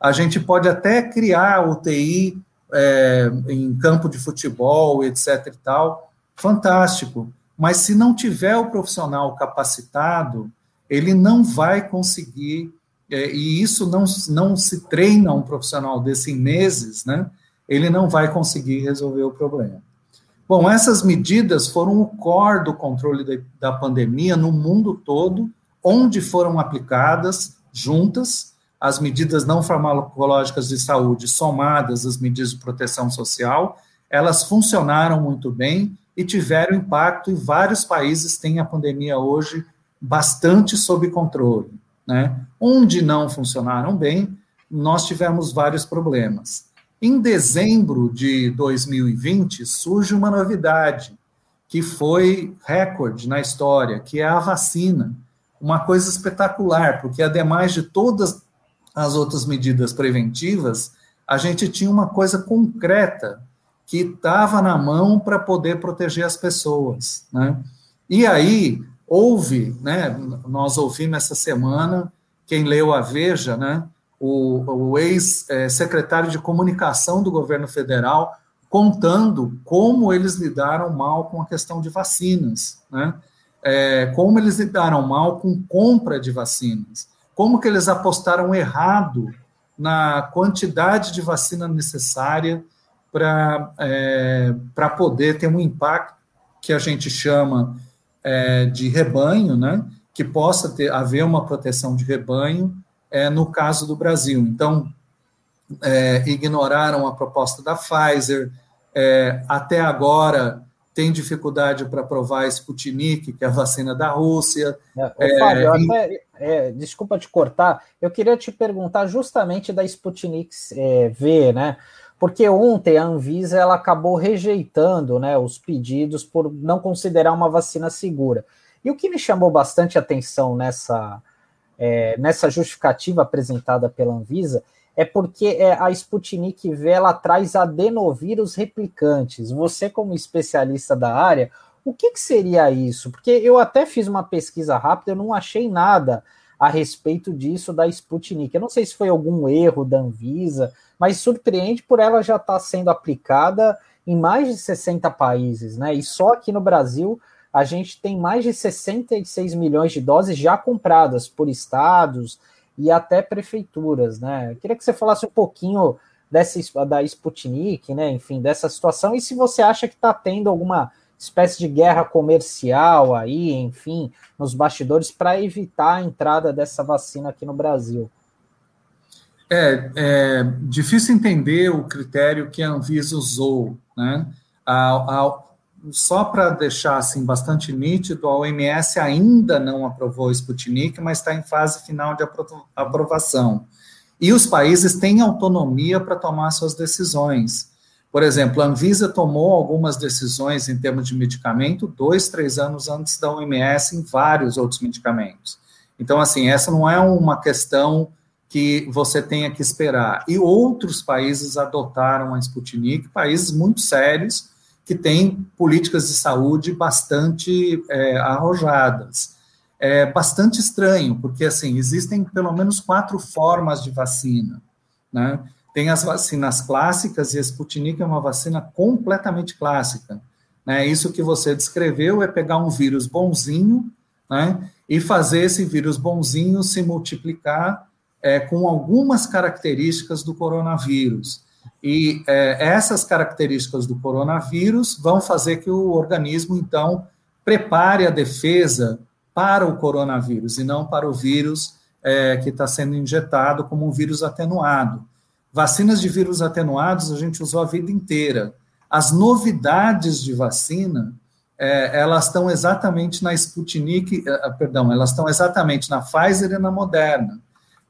A gente pode até criar UTI é, em campo de futebol, etc. e tal, fantástico. Mas se não tiver o profissional capacitado, ele não vai conseguir, é, e isso não, não se treina um profissional desse em meses, né? Ele não vai conseguir resolver o problema. Bom, essas medidas foram o core do controle de, da pandemia no mundo todo, onde foram aplicadas juntas, as medidas não farmacológicas de saúde somadas às medidas de proteção social, elas funcionaram muito bem e tiveram impacto, e vários países têm a pandemia hoje bastante sob controle. Né? Onde não funcionaram bem, nós tivemos vários problemas. Em dezembro de 2020, surge uma novidade, que foi recorde na história, que é a vacina. Uma coisa espetacular, porque ademais de todas as outras medidas preventivas, a gente tinha uma coisa concreta que estava na mão para poder proteger as pessoas, né? E aí, houve, né, nós ouvimos essa semana, quem leu a Veja, né, o, o ex-secretário de comunicação do governo federal contando como eles lidaram mal com a questão de vacinas, né? É, como eles lidaram mal com compra de vacinas, como que eles apostaram errado na quantidade de vacina necessária para é, poder ter um impacto que a gente chama é, de rebanho, né? Que possa ter haver uma proteção de rebanho é, no caso do Brasil. Então, é, ignoraram a proposta da Pfizer, é, até agora tem dificuldade para provar a Sputnik, que é a vacina da Rússia. É, é Fábio, até, é, desculpa te cortar, eu queria te perguntar justamente da Sputnik é, V, né? Porque ontem a Anvisa ela acabou rejeitando né, os pedidos por não considerar uma vacina segura. E o que me chamou bastante atenção nessa, é, nessa justificativa apresentada pela Anvisa é porque é, a Sputnik V ela traz adenovírus replicantes. Você, como especialista da área, o que, que, seria isso? Porque eu até fiz uma pesquisa rápida, eu não achei nada a respeito disso da Sputnik. Eu não sei se foi algum erro da Anvisa, mas surpreende por ela já estar tá sendo aplicada em mais de 60 países, né? E só aqui no Brasil a gente tem mais de 66 milhões de doses já compradas por estados e até prefeituras, né? Eu queria que você falasse um pouquinho dessa da Sputnik, né? Enfim, dessa situação e se você acha que está tendo alguma espécie de guerra comercial aí, enfim, nos bastidores para evitar a entrada dessa vacina aqui no Brasil. É, é difícil entender o critério que a Anvisa usou, né? A, a, só para deixar assim bastante nítido, a OMS ainda não aprovou o Sputnik, mas está em fase final de aprovação. E os países têm autonomia para tomar suas decisões. Por exemplo, a Anvisa tomou algumas decisões em termos de medicamento dois, três anos antes da OMS em vários outros medicamentos. Então, assim, essa não é uma questão que você tenha que esperar. E outros países adotaram a Sputnik, países muito sérios, que têm políticas de saúde bastante é, arrojadas. É bastante estranho, porque, assim, existem pelo menos quatro formas de vacina, né? Tem as vacinas clássicas, e a Sputnik é uma vacina completamente clássica. Né? Isso que você descreveu é pegar um vírus bonzinho né, e fazer esse vírus bonzinho se multiplicar é, com algumas características do coronavírus. E é, essas características do coronavírus vão fazer que o organismo, então, prepare a defesa para o coronavírus e não para o vírus é, que está sendo injetado como um vírus atenuado. Vacinas de vírus atenuados a gente usou a vida inteira. As novidades de vacina, é, elas estão exatamente na Sputnik, é, perdão, elas estão exatamente na Pfizer e na Moderna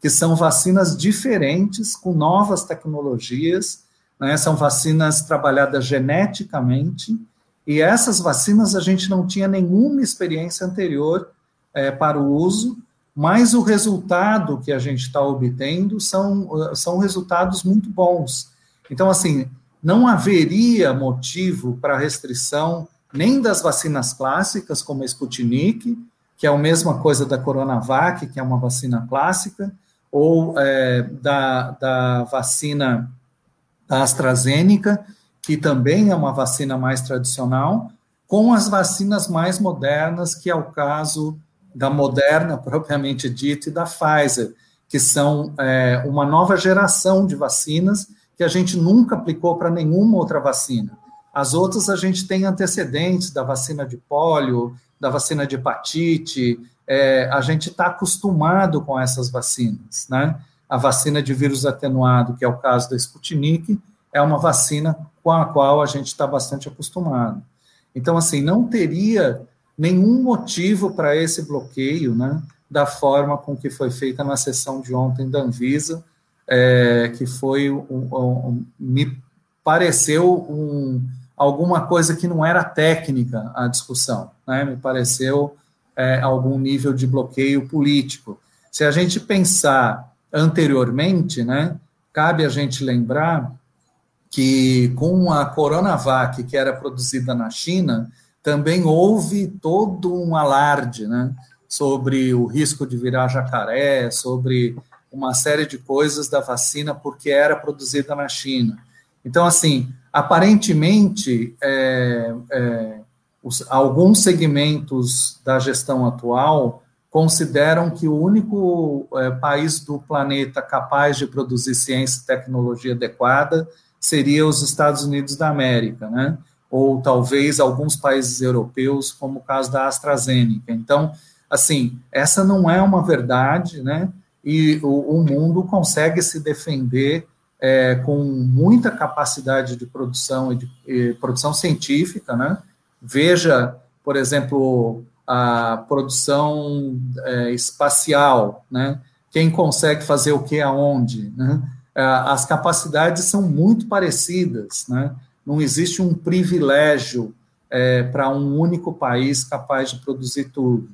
que são vacinas diferentes, com novas tecnologias, né? são vacinas trabalhadas geneticamente, e essas vacinas a gente não tinha nenhuma experiência anterior é, para o uso, mas o resultado que a gente está obtendo são, são resultados muito bons. Então, assim, não haveria motivo para restrição nem das vacinas clássicas, como a Sputnik, que é a mesma coisa da Coronavac, que é uma vacina clássica, ou é, da, da vacina da AstraZeneca, que também é uma vacina mais tradicional, com as vacinas mais modernas, que é o caso da Moderna, propriamente dita, e da Pfizer, que são é, uma nova geração de vacinas que a gente nunca aplicou para nenhuma outra vacina. As outras a gente tem antecedentes da vacina de pólio, da vacina de hepatite, é, a gente está acostumado com essas vacinas, né? A vacina de vírus atenuado, que é o caso da Sputnik, é uma vacina com a qual a gente está bastante acostumado. Então, assim, não teria nenhum motivo para esse bloqueio, né? Da forma com que foi feita na sessão de ontem da Anvisa, é, que foi, um, um, me pareceu um, alguma coisa que não era técnica a discussão, né? Me pareceu é, algum nível de bloqueio político. Se a gente pensar anteriormente, né, cabe a gente lembrar que com a Coronavac, que era produzida na China, também houve todo um alarde, né, sobre o risco de virar jacaré, sobre uma série de coisas da vacina porque era produzida na China. Então, assim, aparentemente, é, é, os, alguns segmentos da gestão atual consideram que o único é, país do planeta capaz de produzir ciência e tecnologia adequada seria os Estados Unidos da América, né? Ou talvez alguns países europeus, como o caso da AstraZeneca. Então, assim, essa não é uma verdade, né? E o, o mundo consegue se defender é, com muita capacidade de produção e de e produção científica, né? Veja, por exemplo, a produção é, espacial, né? Quem consegue fazer o que aonde, né? É, as capacidades são muito parecidas, né? Não existe um privilégio é, para um único país capaz de produzir tudo.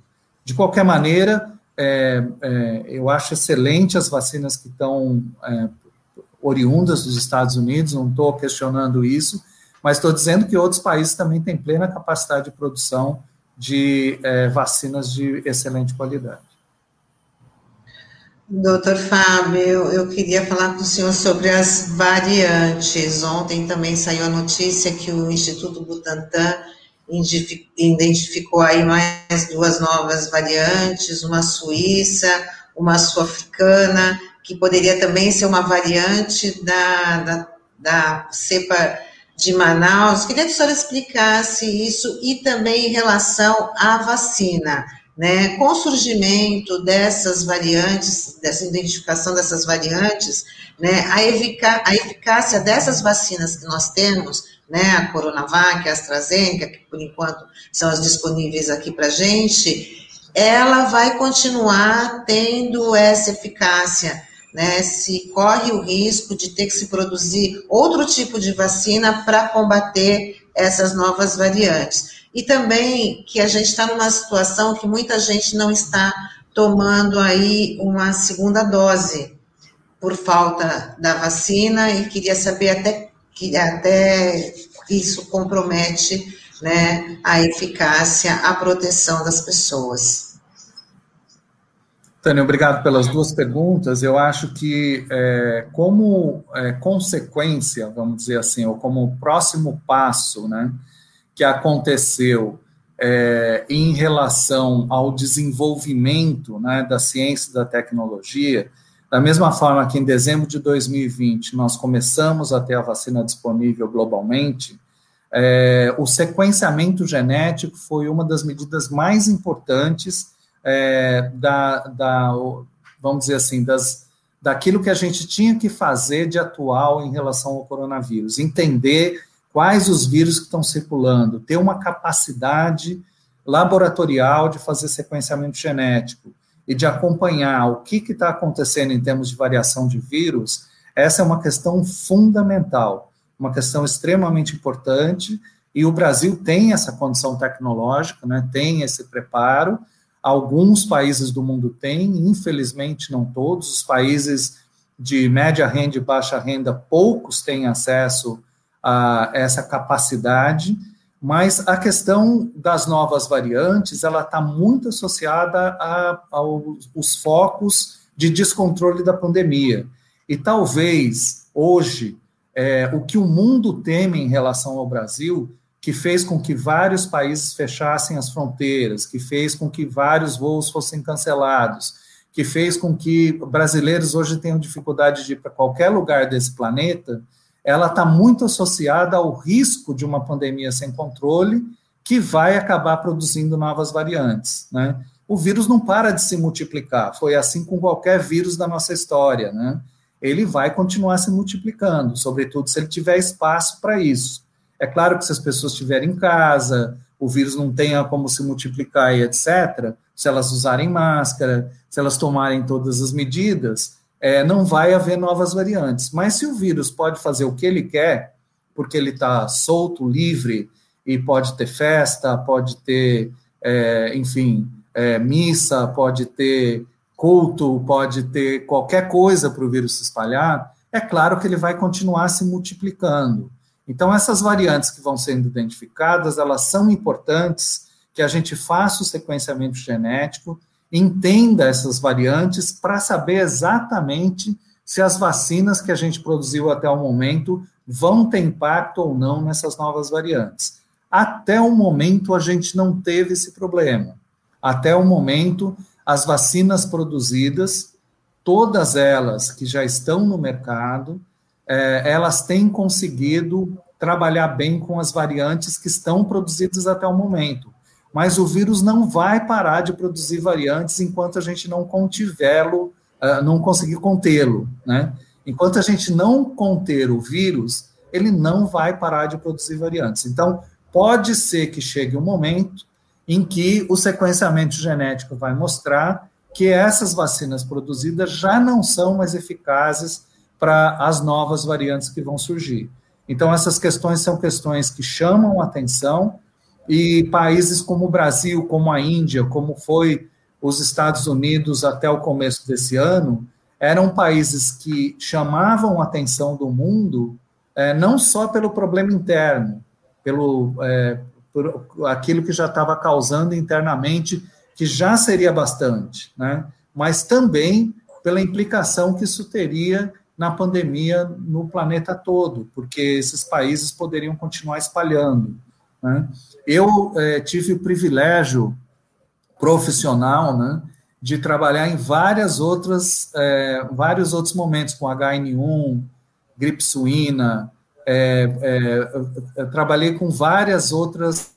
De qualquer maneira, é, é, eu acho excelente as vacinas que estão é, oriundas dos Estados Unidos, não estou questionando isso, mas estou dizendo que outros países também têm plena capacidade de produção de é, vacinas de excelente qualidade. Doutor Fábio, eu queria falar com o senhor sobre as variantes. Ontem também saiu a notícia que o Instituto Butantan identificou aí mais duas novas variantes, uma suíça, uma sul-africana, que poderia também ser uma variante da, da, da cepa de Manaus. Queria que a senhora explicasse isso e também em relação à vacina, né? Com o surgimento dessas variantes, dessa identificação dessas variantes, né? A, a eficácia dessas vacinas que nós temos, né? A Coronavac, a AstraZeneca, que por enquanto são as disponíveis aqui para gente, ela vai continuar tendo essa eficácia né, se corre o risco de ter que se produzir outro tipo de vacina para combater essas novas variantes. E também que a gente está numa situação que muita gente não está tomando aí uma segunda dose por falta da vacina e queria saber até que até isso compromete né, a eficácia, a proteção das pessoas. Tânia, obrigado pelas duas perguntas. Eu acho que, é, como é, consequência, vamos dizer assim, ou como próximo passo, né, que aconteceu é, em relação ao desenvolvimento né, da ciência e da tecnologia, da mesma forma que em dezembro de 2020 nós começamos a ter a vacina disponível globalmente, é, o sequenciamento genético foi uma das medidas mais importantes é, da, da, vamos dizer assim, das, daquilo que a gente tinha que fazer de atual em relação ao coronavírus, entender quais os vírus que estão circulando, ter uma capacidade laboratorial de fazer sequenciamento genético e de acompanhar o que está acontecendo em termos de variação de vírus, essa é uma questão fundamental, uma questão extremamente importante, e o Brasil tem essa condição tecnológica, né, tem esse preparo, Alguns países do mundo têm, infelizmente não todos. Os países de média renda e baixa renda, poucos têm acesso a essa capacidade, mas a questão das novas variantes, ela está muito associada aos focos de descontrole da pandemia. E talvez, hoje, é, o que o mundo teme em relação ao Brasil que fez com que vários países fechassem as fronteiras, que fez com que vários voos fossem cancelados, que fez com que brasileiros hoje tenham dificuldade de ir para qualquer lugar desse planeta, ela está muito associada ao risco de uma pandemia sem controle que vai acabar produzindo novas variantes, né? O vírus não para de se multiplicar, foi assim com qualquer vírus da nossa história, né? Ele vai continuar se multiplicando, sobretudo se ele tiver espaço para isso. É claro que se as pessoas estiverem em casa, o vírus não tenha como se multiplicar e etc., se elas usarem máscara, se elas tomarem todas as medidas, é, não vai haver novas variantes. Mas se o vírus pode fazer o que ele quer, porque ele está solto, livre, e pode ter festa, pode ter, é, enfim, é, missa, pode ter culto, pode ter qualquer coisa para o vírus se espalhar, é claro que ele vai continuar se multiplicando. Então, essas variantes que vão sendo identificadas, elas são importantes que a gente faça o sequenciamento genético, entenda essas variantes para saber exatamente se as vacinas que a gente produziu até o momento vão ter impacto ou não nessas novas variantes. Até o momento, a gente não teve esse problema. Até o momento, as vacinas produzidas, todas elas que já estão no mercado, é, elas têm conseguido trabalhar bem com as variantes que estão produzidas até o momento. Mas o vírus não vai parar de produzir variantes enquanto a gente não contivê-lo, uh, não conseguir contê-lo, né? Enquanto a gente não conter o vírus, ele não vai parar de produzir variantes. Então, pode ser que chegue um momento em que o sequenciamento genético vai mostrar que essas vacinas produzidas já não são mais eficazes para as novas variantes que vão surgir. Então, essas questões são questões que chamam atenção e países como o Brasil, como a Índia, como foi os Estados Unidos até o começo desse ano, eram países que chamavam a atenção do mundo é, não só pelo problema interno, pelo é, aquilo que já estava causando internamente, que já seria bastante, né? mas também pela implicação que isso teria na pandemia no planeta todo, porque esses países poderiam continuar espalhando. Né? Eu é, tive o privilégio profissional né, de trabalhar em várias outras, é, vários outros momentos, com HN1, gripe suína, é, trabalhei com várias outras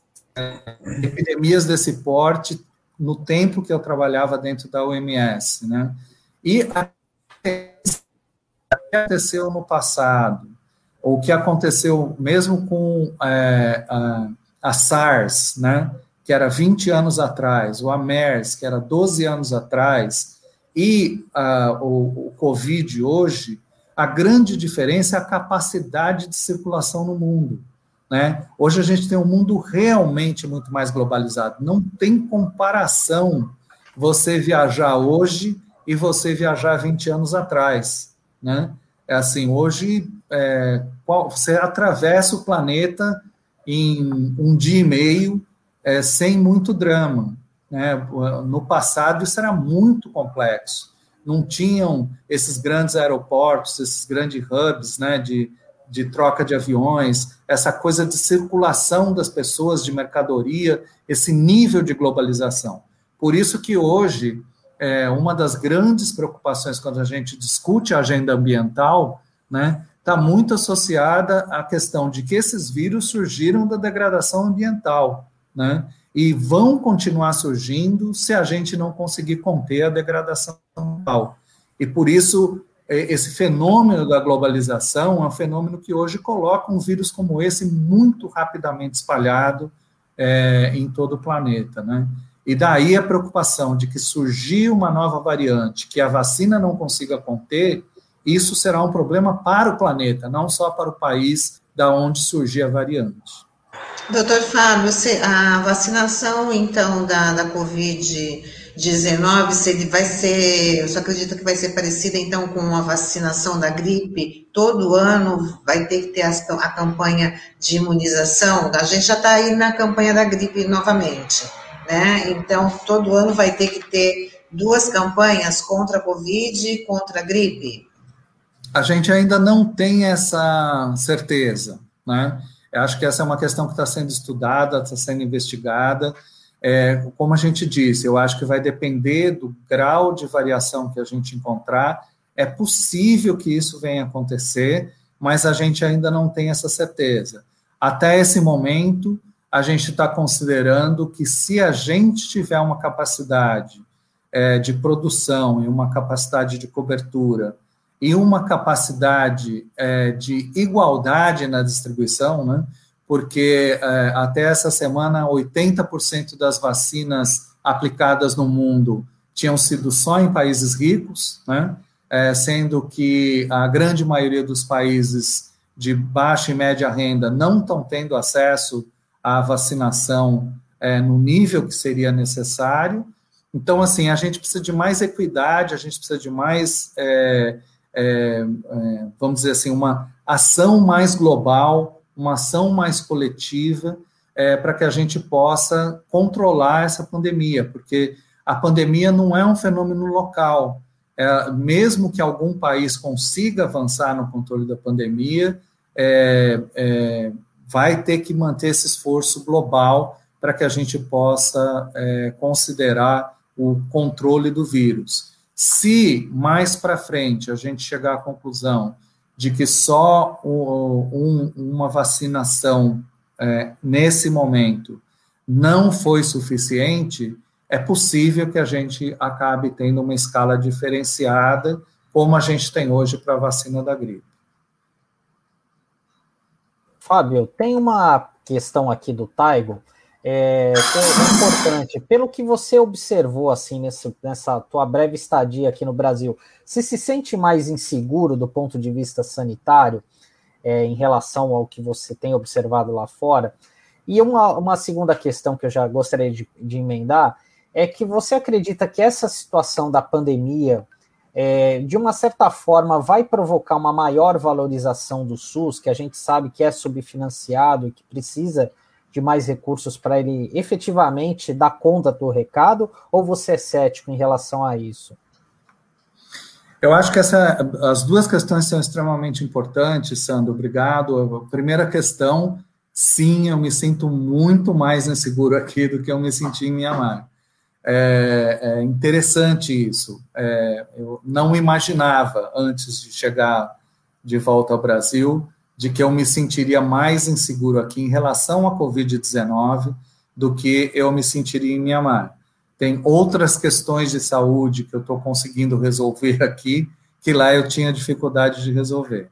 epidemias desse porte no tempo que eu trabalhava dentro da OMS, né? E aconteceu no passado, ou o que aconteceu mesmo com é, a, a, SARS, né, que era 20 anos atrás, a MERS, que era 12 anos atrás, e a, o, o Covid hoje, a grande diferença é a capacidade de circulação no mundo. Né? Hoje a gente tem um mundo realmente muito mais globalizado. Não tem comparação você viajar hoje e você viajar 20 anos atrás. Né? É assim, hoje é, você atravessa o planeta em um dia e meio é, sem muito drama. Né? No passado isso era muito complexo não tinham esses grandes aeroportos, esses grandes hubs né, de, de troca de aviões, essa coisa de circulação das pessoas, de mercadoria, esse nível de globalização. Por isso que hoje, é, uma das grandes preocupações quando a gente discute a agenda ambiental, né, está muito associada à questão de que esses vírus surgiram da degradação ambiental, né? e vão continuar surgindo se a gente não conseguir conter a degradação ambiental. E por isso, é, esse fenômeno da globalização é um fenômeno que hoje coloca um vírus como esse muito rapidamente espalhado é, em todo o planeta, né? E daí a preocupação de que surgir uma nova variante que a vacina não consiga conter, isso será um problema para o planeta, não só para o país da onde surgir a variante. Doutor Fábio, a vacinação, então, da, da Covid-19, se vai ser, você acredita que vai ser parecida, então, com a vacinação da gripe? Todo ano vai ter que ter a, a campanha de imunização? A gente já está aí na campanha da gripe novamente, né? Então, todo ano vai ter que ter duas campanhas contra a Covid e contra a gripe? A gente ainda não tem essa certeza, né? Eu acho que essa é uma questão que está sendo estudada, está sendo investigada. É, como a gente disse, eu acho que vai depender do grau de variação que a gente encontrar. É possível que isso venha acontecer, mas a gente ainda não tem essa certeza. Até esse momento, a gente está considerando que se a gente tiver uma capacidade é, de produção e uma capacidade de cobertura e uma capacidade é, de igualdade na distribuição, né? porque é, até essa semana 80% das vacinas aplicadas no mundo tinham sido só em países ricos, né? É, sendo que a grande maioria dos países de baixa e média renda não estão tendo acesso à vacinação é, no nível que seria necessário. Então, assim, a gente precisa de mais equidade, a gente precisa de mais é, é, é, vamos dizer assim, uma ação mais global uma ação mais coletiva é, para que a gente possa controlar essa pandemia, porque a pandemia não é um fenômeno local. É, mesmo que algum país consiga avançar no controle da pandemia, é, é, vai ter que manter esse esforço global para que a gente possa é, considerar o controle do vírus. Se mais para frente a gente chegar à conclusão de que só um, uma vacinação é, nesse momento não foi suficiente, é possível que a gente acabe tendo uma escala diferenciada, como a gente tem hoje para a vacina da gripe. Fábio, tem uma questão aqui do Taigo, é, é, importante. Pelo que você observou assim nessa, nessa tua breve estadia aqui no Brasil, se se sente mais inseguro do ponto de vista sanitário? é, em relação ao que você tem observado lá fora. E uma, uma segunda questão que eu já gostaria de, de emendar é que você acredita que essa situação da pandemia, é, de uma certa forma, vai provocar uma maior valorização do SUS, que a gente sabe que é subfinanciado e que precisa de mais recursos para ele efetivamente dar conta do recado, ou você é cético em relação a isso? Eu acho que essa, as duas questões são extremamente importantes, Sandro. Obrigado. A primeira questão, sim, eu me sinto muito mais inseguro aqui do que eu me senti em Mianmar. É, é interessante isso. É, eu não imaginava, antes de chegar de volta ao Brasil, de que eu me sentiria mais inseguro aqui em relação à Covid-19 do que eu me sentiria em Mianmar. Tem outras questões de saúde que eu estou conseguindo resolver aqui, que lá eu tinha dificuldade de resolver.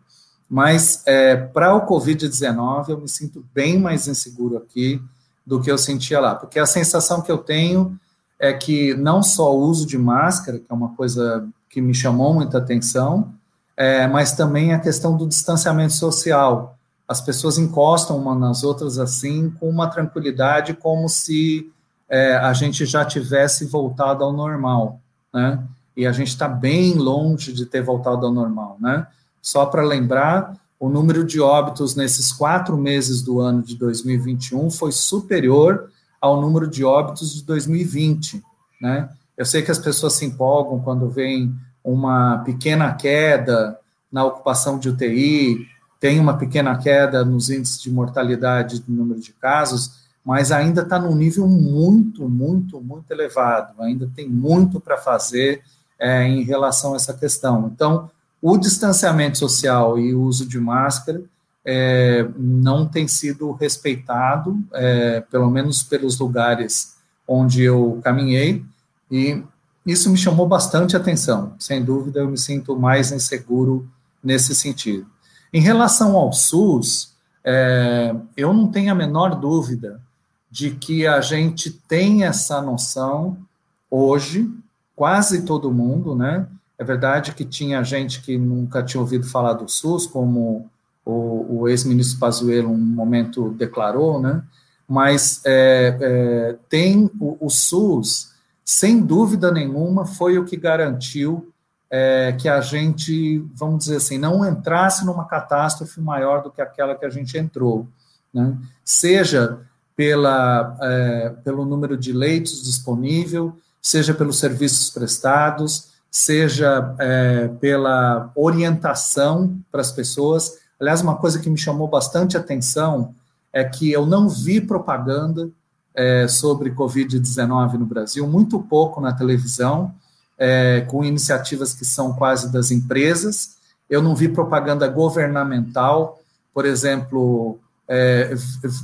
Mas é, para o Covid-19, eu me sinto bem mais inseguro aqui do que eu sentia lá, porque a sensação que eu tenho é que não só o uso de máscara, que é uma coisa que me chamou muita atenção, é, mas também a questão do distanciamento social. As pessoas encostam uma nas outras assim, com uma tranquilidade, como se é, a gente já tivesse voltado ao normal, né? E a gente está bem longe de ter voltado ao normal, né? Só para lembrar, o número de óbitos nesses quatro meses do ano de 2021 foi superior ao número de óbitos de 2020, né? Eu sei que as pessoas se empolgam quando vem uma pequena queda na ocupação de UTI, tem uma pequena queda nos índices de mortalidade do número de casos, mas ainda está num nível muito, muito, muito elevado, ainda tem muito para fazer é, em relação a essa questão. Então, o distanciamento social e o uso de máscara é, não tem sido respeitado, é, pelo menos pelos lugares onde eu caminhei, e isso me chamou bastante atenção. Sem dúvida, eu me sinto mais inseguro nesse sentido. Em relação ao SUS, é, eu não tenho a menor dúvida de que a gente tem essa noção hoje, quase todo mundo, né? É verdade que tinha gente que nunca tinha ouvido falar do SUS, como o, o ex-ministro Pazuello um momento declarou, né? Mas é, é, tem o, o, SUS, sem dúvida nenhuma, foi o que garantiu é, que a gente, vamos dizer assim, não entrasse numa catástrofe maior do que aquela que a gente entrou, né? Seja pela, é, pelo número de leitos disponível, seja pelos serviços prestados, seja é, pela orientação para as pessoas. Aliás, uma coisa que me chamou bastante atenção é que eu não vi propaganda é, sobre Covid-19 no Brasil, muito pouco na televisão, é, com iniciativas que são quase das empresas. Eu não vi propaganda governamental, por exemplo, é,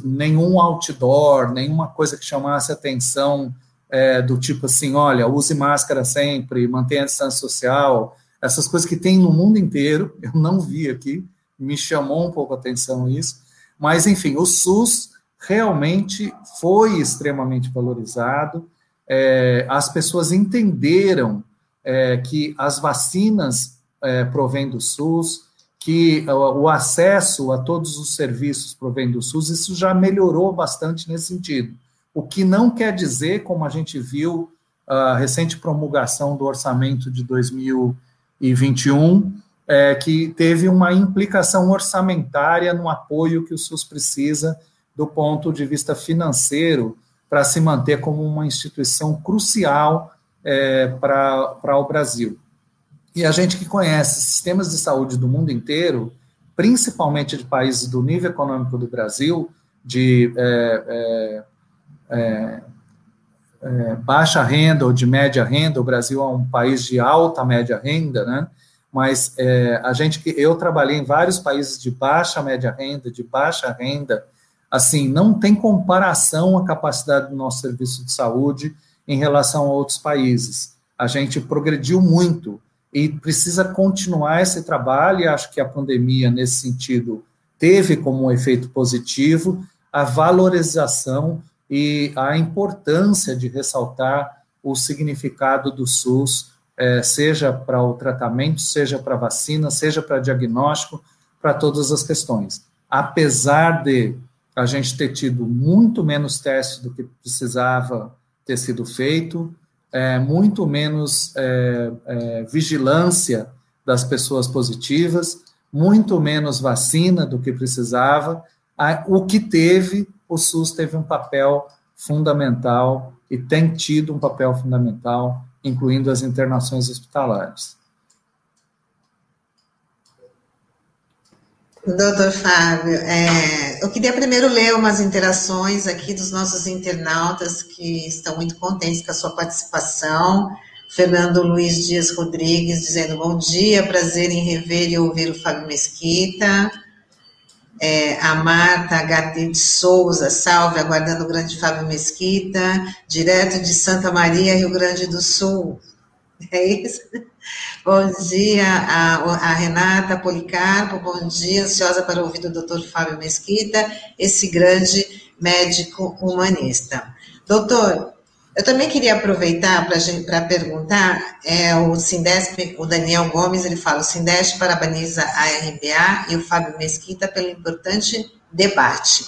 nenhum outdoor, nenhuma coisa que chamasse atenção é, do tipo assim, olha, use máscara sempre, mantenha a distância social, essas coisas que tem no mundo inteiro, eu não vi aqui, me chamou um pouco a atenção isso, mas enfim, o SUS realmente foi extremamente valorizado, é, as pessoas entenderam é, que as vacinas é, provém do SUS, que o acesso a todos os serviços provém do SUS, isso já melhorou bastante nesse sentido. O que não quer dizer, como a gente viu, a recente promulgação do orçamento de 2021, é, que teve uma implicação orçamentária no apoio que o SUS precisa do ponto de vista financeiro para se manter como uma instituição crucial é, para o Brasil. E a gente que conhece sistemas de saúde do mundo inteiro, principalmente de países do nível econômico do Brasil, de é, é, é, é baixa renda ou de média renda, o Brasil é um país de alta média renda, né? Mas é, a gente eu trabalhei em vários países de baixa média renda, de baixa renda, assim, não tem comparação a capacidade do nosso serviço de saúde em relação a outros países. A gente progrediu muito e precisa continuar esse trabalho, e acho que a pandemia, nesse sentido, teve como um efeito positivo a valorização e a importância de ressaltar o significado do SUS, é, seja para o tratamento, seja para vacina, seja para diagnóstico, para todas as questões. Apesar de a gente ter tido muito menos testes do que precisava ter sido feito, é, muito menos é, é, vigilância das pessoas positivas, muito menos vacina do que precisava. O que teve, o SUS teve um papel fundamental e tem tido um papel fundamental, incluindo as internações hospitalares. Doutor Fábio, é, eu queria primeiro ler umas interações aqui dos nossos internautas que estão muito contentes com a sua participação. Fernando Luiz Dias Rodrigues dizendo bom dia, prazer em rever e ouvir o Fábio Mesquita. É, a Marta HT de Souza, salve, aguardando o grande Fábio Mesquita, direto de Santa Maria, Rio Grande do Sul. É isso? Bom dia, a, a, Renata Policarpo, bom dia, ansiosa para ouvir do doutor Fábio Mesquita, esse grande médico humanista. Doutor, eu também queria aproveitar para perguntar, é, o Sindesp, o Daniel Gomes, ele fala, o Sindesp parabeniza a RBA e o Fábio Mesquita pelo importante debate.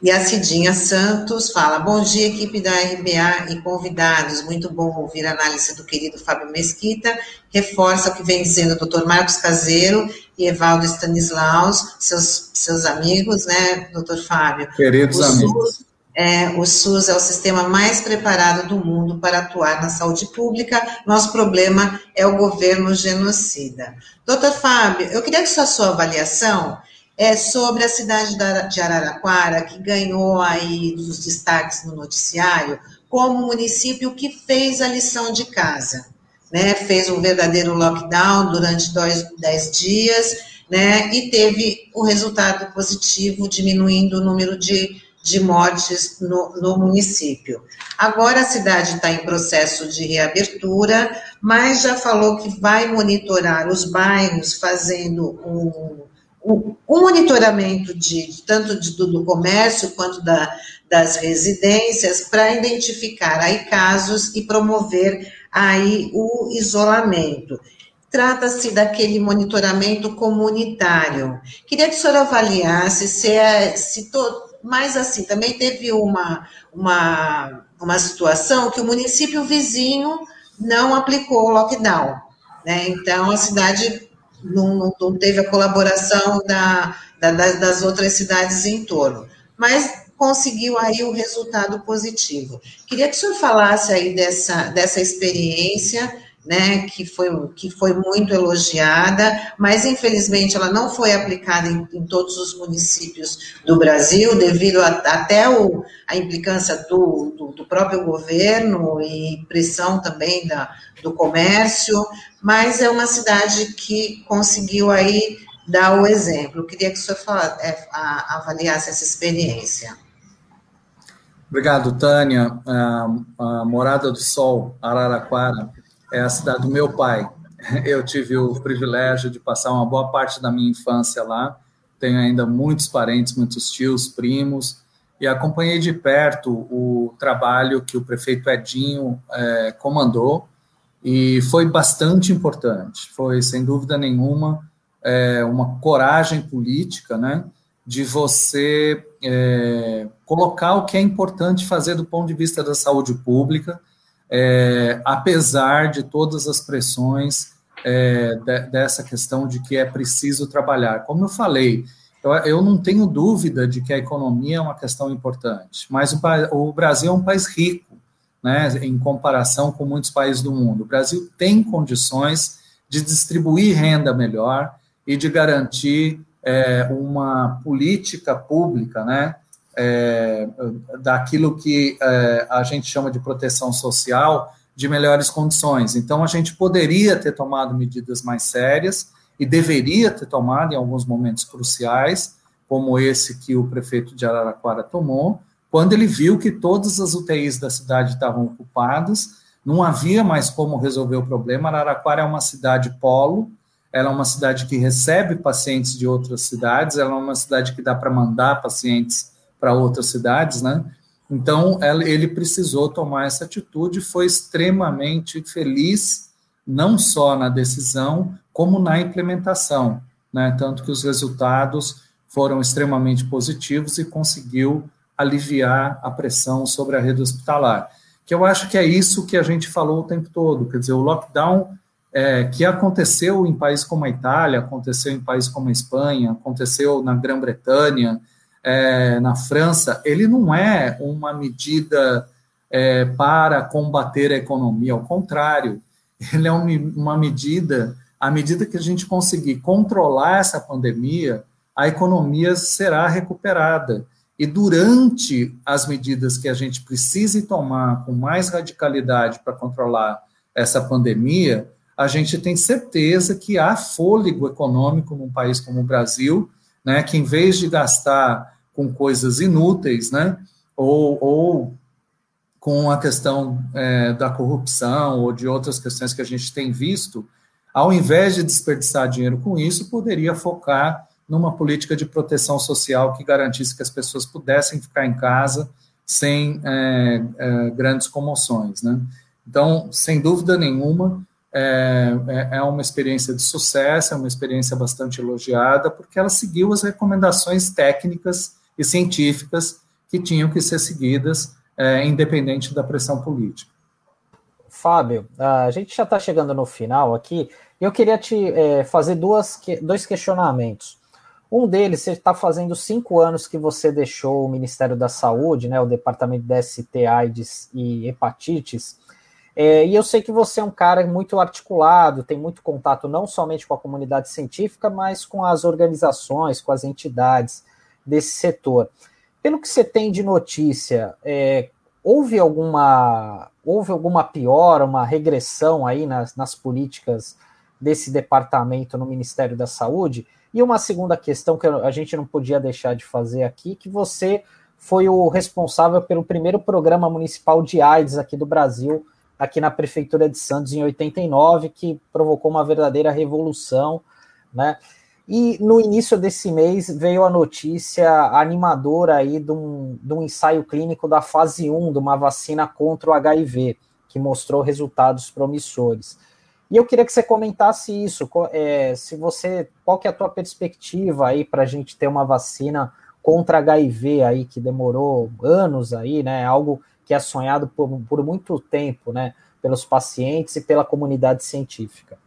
E a Cidinha Santos fala: Bom dia, equipe da RBA e convidados. Muito bom ouvir a análise do querido Fábio Mesquita. Reforça o que vem dizendo o doutor Marcos Caseiro e Evaldo Stanislaus, seus, seus amigos, né, doutor Fábio? Queridos amigos. É, o SUS é o sistema mais preparado do mundo para atuar na saúde pública. Nosso problema é o governo genocida. Doutor Fábio, eu queria que sua, sua avaliação é sobre a cidade de Araraquara, que ganhou aí os destaques no noticiário, como município que fez a lição de casa, né? Fez um verdadeiro lockdown durante dois, dez dias, né? E teve o resultado positivo, diminuindo o número de, de mortes no, no município. Agora a cidade está em processo de reabertura, mas já falou que vai monitorar os bairros, fazendo um o, monitoramento de tanto de, do, do, comércio quanto da, das residências para identificar aí casos e promover aí o isolamento. Trata-se daquele monitoramento comunitário. Queria que o senhor avaliasse se é, se mais assim, também teve uma, uma, uma situação que o município vizinho não aplicou o lockdown. Né? Então, a cidade não, não teve a colaboração da, da, das outras cidades em torno, mas conseguiu aí o resultado positivo. Queria que o senhor falasse aí dessa, dessa experiência, né, que foi, que foi muito elogiada, mas infelizmente ela não foi aplicada em, em todos os municípios do Brasil, devido a, até o, a implicância do, do, do próprio governo e pressão também da, do comércio, mas é uma cidade que conseguiu aí dar o exemplo. Eu queria que o senhor é, avaliasse essa experiência. Obrigado, Tânia. A, Morada do Sol, Araraquara, é a cidade do meu pai. Eu tive o privilégio de passar uma boa parte da minha infância lá. Tenho ainda muitos parentes, muitos tios, primos, e acompanhei de perto o trabalho que o prefeito Edinho é, comandou e foi bastante importante. Foi, sem dúvida nenhuma, é, uma coragem política, né, de você é, colocar o que é importante fazer do ponto de vista da saúde pública, é, apesar de todas as pressões é, de, dessa questão de que é preciso trabalhar. Como eu falei, eu, eu, não tenho dúvida de que a economia é uma questão importante, mas o, o Brasil é um país rico, né, em comparação com muitos países do mundo. O Brasil tem condições de distribuir renda melhor e de garantir é, uma política pública, né, é, daquilo que é, a gente chama de proteção social, de melhores condições. Então, a gente poderia ter tomado medidas mais sérias e deveria ter tomado em alguns momentos cruciais, como esse que o prefeito de Araraquara tomou, quando ele viu que todas as UTIs da cidade estavam ocupadas, não havia mais como resolver o problema. Araraquara é uma cidade polo, ela é uma cidade que recebe pacientes de outras cidades, ela é uma cidade que dá para mandar pacientes para outras cidades, né? Então, ele precisou tomar essa atitude, foi extremamente feliz, não só na decisão, como na implementação, né? Tanto que os resultados foram extremamente positivos e conseguiu aliviar a pressão sobre a rede hospitalar. Que eu acho que é isso que a gente falou o tempo todo, quer dizer, o lockdown é, que aconteceu em países como a Itália, aconteceu em países como a Espanha, aconteceu na Grã-Bretanha, é, na França, ele não é uma medida é, para combater a economia, ao contrário, ele é uma, uma medida, à medida que a gente conseguir controlar essa pandemia, a economia será recuperada. E durante as medidas que a gente precise tomar com mais radicalidade para controlar essa pandemia, a gente tem certeza que há fôlego econômico num país como o Brasil né, que em vez de gastar com coisas inúteis, né, ou, ou com a questão é, da corrupção ou de outras questões que a gente tem visto, ao invés de desperdiçar dinheiro com isso, poderia focar numa política de proteção social que garantisse que as pessoas pudessem ficar em casa sem é, é, grandes comoções, né? Então, sem dúvida nenhuma, é, é, é uma experiência de sucesso, é uma experiência bastante elogiada, porque ela seguiu as recomendações técnicas e científicas que tinham que ser seguidas, é, independente da pressão política. Fábio, a gente já está chegando no final aqui, e eu queria te é, fazer duas, dois questionamentos. Um deles, você está fazendo cinco anos que você deixou o Ministério da Saúde, né, o Departamento de ST, AIDS e Hepatites, é, e eu sei que você é um cara muito articulado, tem muito contato não somente com a comunidade científica, mas com as organizações, com as entidades desse setor. Pelo que você tem de notícia, é, houve alguma houve alguma piora, uma regressão aí nas, nas políticas desse departamento no Ministério da Saúde? E uma segunda questão que a gente não podia deixar de fazer aqui, que você foi o responsável pelo primeiro programa municipal de AIDS aqui do Brasil, aqui na Prefeitura de Santos em 89, que provocou uma verdadeira revolução, né? E no início desse mês veio a notícia animadora aí de um, de um ensaio clínico da fase 1 de uma vacina contra o HIV, que mostrou resultados promissores. E eu queria que você comentasse isso, é, se você, qual que é a tua perspectiva aí para a gente ter uma vacina contra HIV aí que demorou anos aí, né? Algo que é sonhado por, por muito tempo, né, pelos pacientes e pela comunidade científica.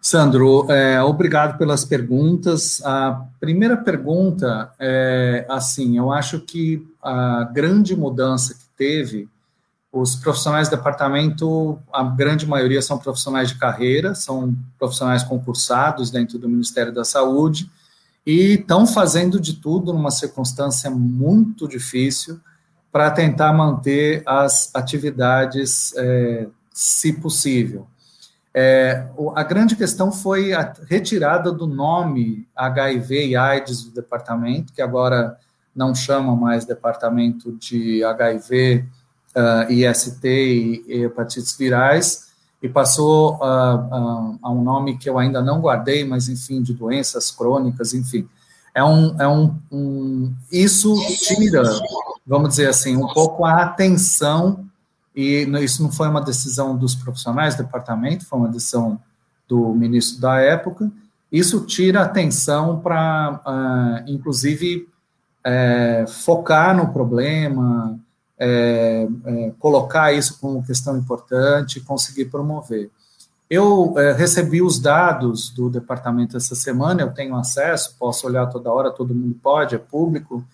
Sandro, é, obrigado pelas perguntas. A primeira pergunta é assim: eu acho que a grande mudança que teve, os profissionais do departamento, a grande maioria são profissionais de carreira, são profissionais concursados dentro do Ministério da Saúde e estão fazendo de tudo numa circunstância muito difícil para tentar manter as atividades, é, se possível. É, a grande questão foi a retirada do nome HIV e AIDS do departamento, que agora não chama mais departamento de HIV, uh, IST e, e hepatites virais, e passou uh, uh, a um nome que eu ainda não guardei, mas enfim, de doenças crônicas, enfim. É um, é um, um isso tira vamos dizer assim, um pouco a atenção, e isso não foi uma decisão dos profissionais do departamento, foi uma decisão do ministro da época, isso tira atenção para, uh, inclusive, é, focar no problema, é, é, colocar isso como questão importante, conseguir promover. Eu é, recebi os dados do departamento essa semana, eu tenho acesso, posso olhar toda hora, todo mundo pode, é público.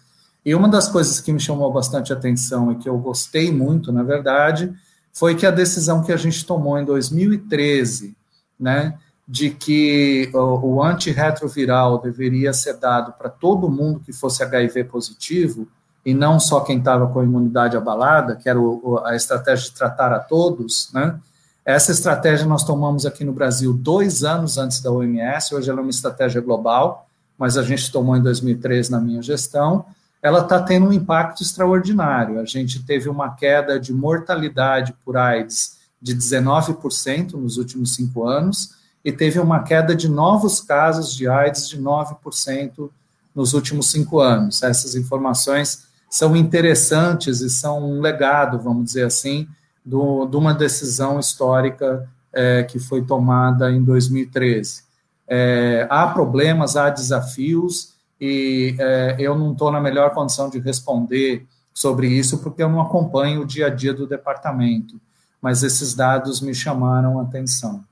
E uma das coisas que me chamou bastante atenção e que eu gostei muito, na verdade, foi que a decisão que a gente tomou em 2013, né, de que o, o antirretroviral deveria ser dado para todo mundo que fosse HIV positivo, e não só quem estava com a imunidade abalada, que era o, a estratégia de tratar a todos, né? Essa estratégia nós tomamos aqui no Brasil dois anos antes da OMS, hoje ela é uma estratégia global, mas a gente tomou em 2013 na minha gestão, ela está tendo um impacto extraordinário. A gente teve uma queda de mortalidade por AIDS de 19% nos últimos cinco anos, e teve uma queda de novos casos de AIDS de 9% nos últimos cinco anos. Essas informações são interessantes e são um legado, vamos dizer assim, do, de uma decisão histórica é, que foi tomada em 2013. É, há problemas, há desafios, e é, eu não estou na melhor condição de responder sobre isso, porque eu não acompanho o dia a dia do departamento, mas esses dados me chamaram a atenção.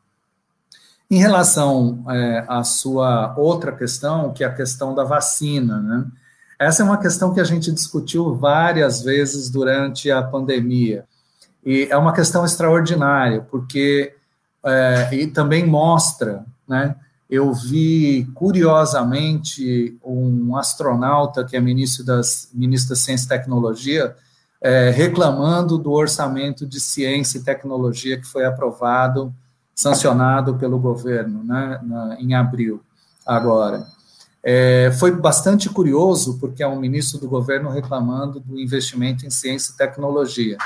Em relação é, à sua outra questão, que é a questão da vacina, né? Essa é uma questão que a gente discutiu várias vezes durante a pandemia. E é uma questão extraordinária, porque é, e também mostra, né? Eu vi curiosamente um astronauta que é ministro das ministro da Ciência e Tecnologia é, reclamando do orçamento de ciência e tecnologia que foi aprovado sancionado pelo governo né, na, em abril agora. É, foi bastante curioso, porque é um ministro do governo reclamando do investimento em ciência e tecnologia.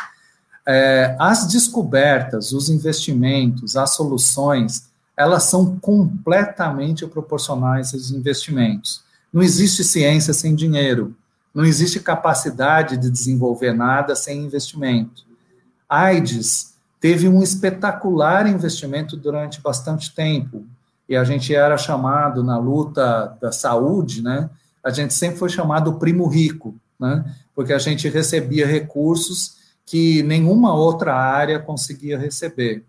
É, as descobertas, os investimentos, as soluções, elas são completamente proporcionais aos investimentos. Não existe ciência sem dinheiro, não existe capacidade de desenvolver nada sem investimento. AIDS teve um espetacular investimento durante bastante tempo. E a gente era chamado na luta da saúde, né? A gente sempre foi chamado primo rico, né? Porque a gente recebia recursos que nenhuma outra área conseguia receber.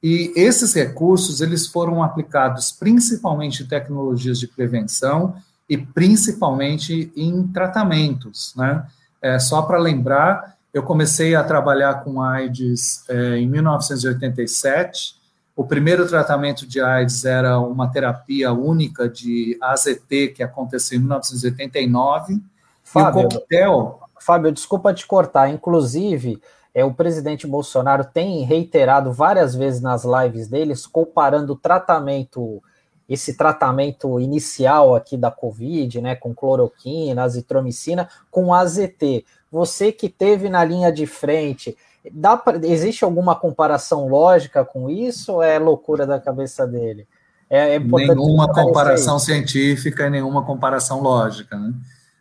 E esses recursos, eles foram aplicados principalmente em tecnologias de prevenção e principalmente em tratamentos, né? É, só para lembrar, eu comecei a trabalhar com AIDS é, em 1987. O primeiro tratamento de AIDS era uma terapia única de AZT que aconteceu em 1989. Fábio, e o coquetel. Fábio, desculpa te cortar. Inclusive, é, o presidente Bolsonaro tem reiterado várias vezes nas lives deles, comparando o tratamento, esse tratamento inicial aqui da Covid, né, com cloroquina, azitromicina, com AZT. Você que teve na linha de frente, dá pra, existe alguma comparação lógica com isso ou é loucura da cabeça dele? É, é nenhuma comparação científica e nenhuma comparação lógica. Né?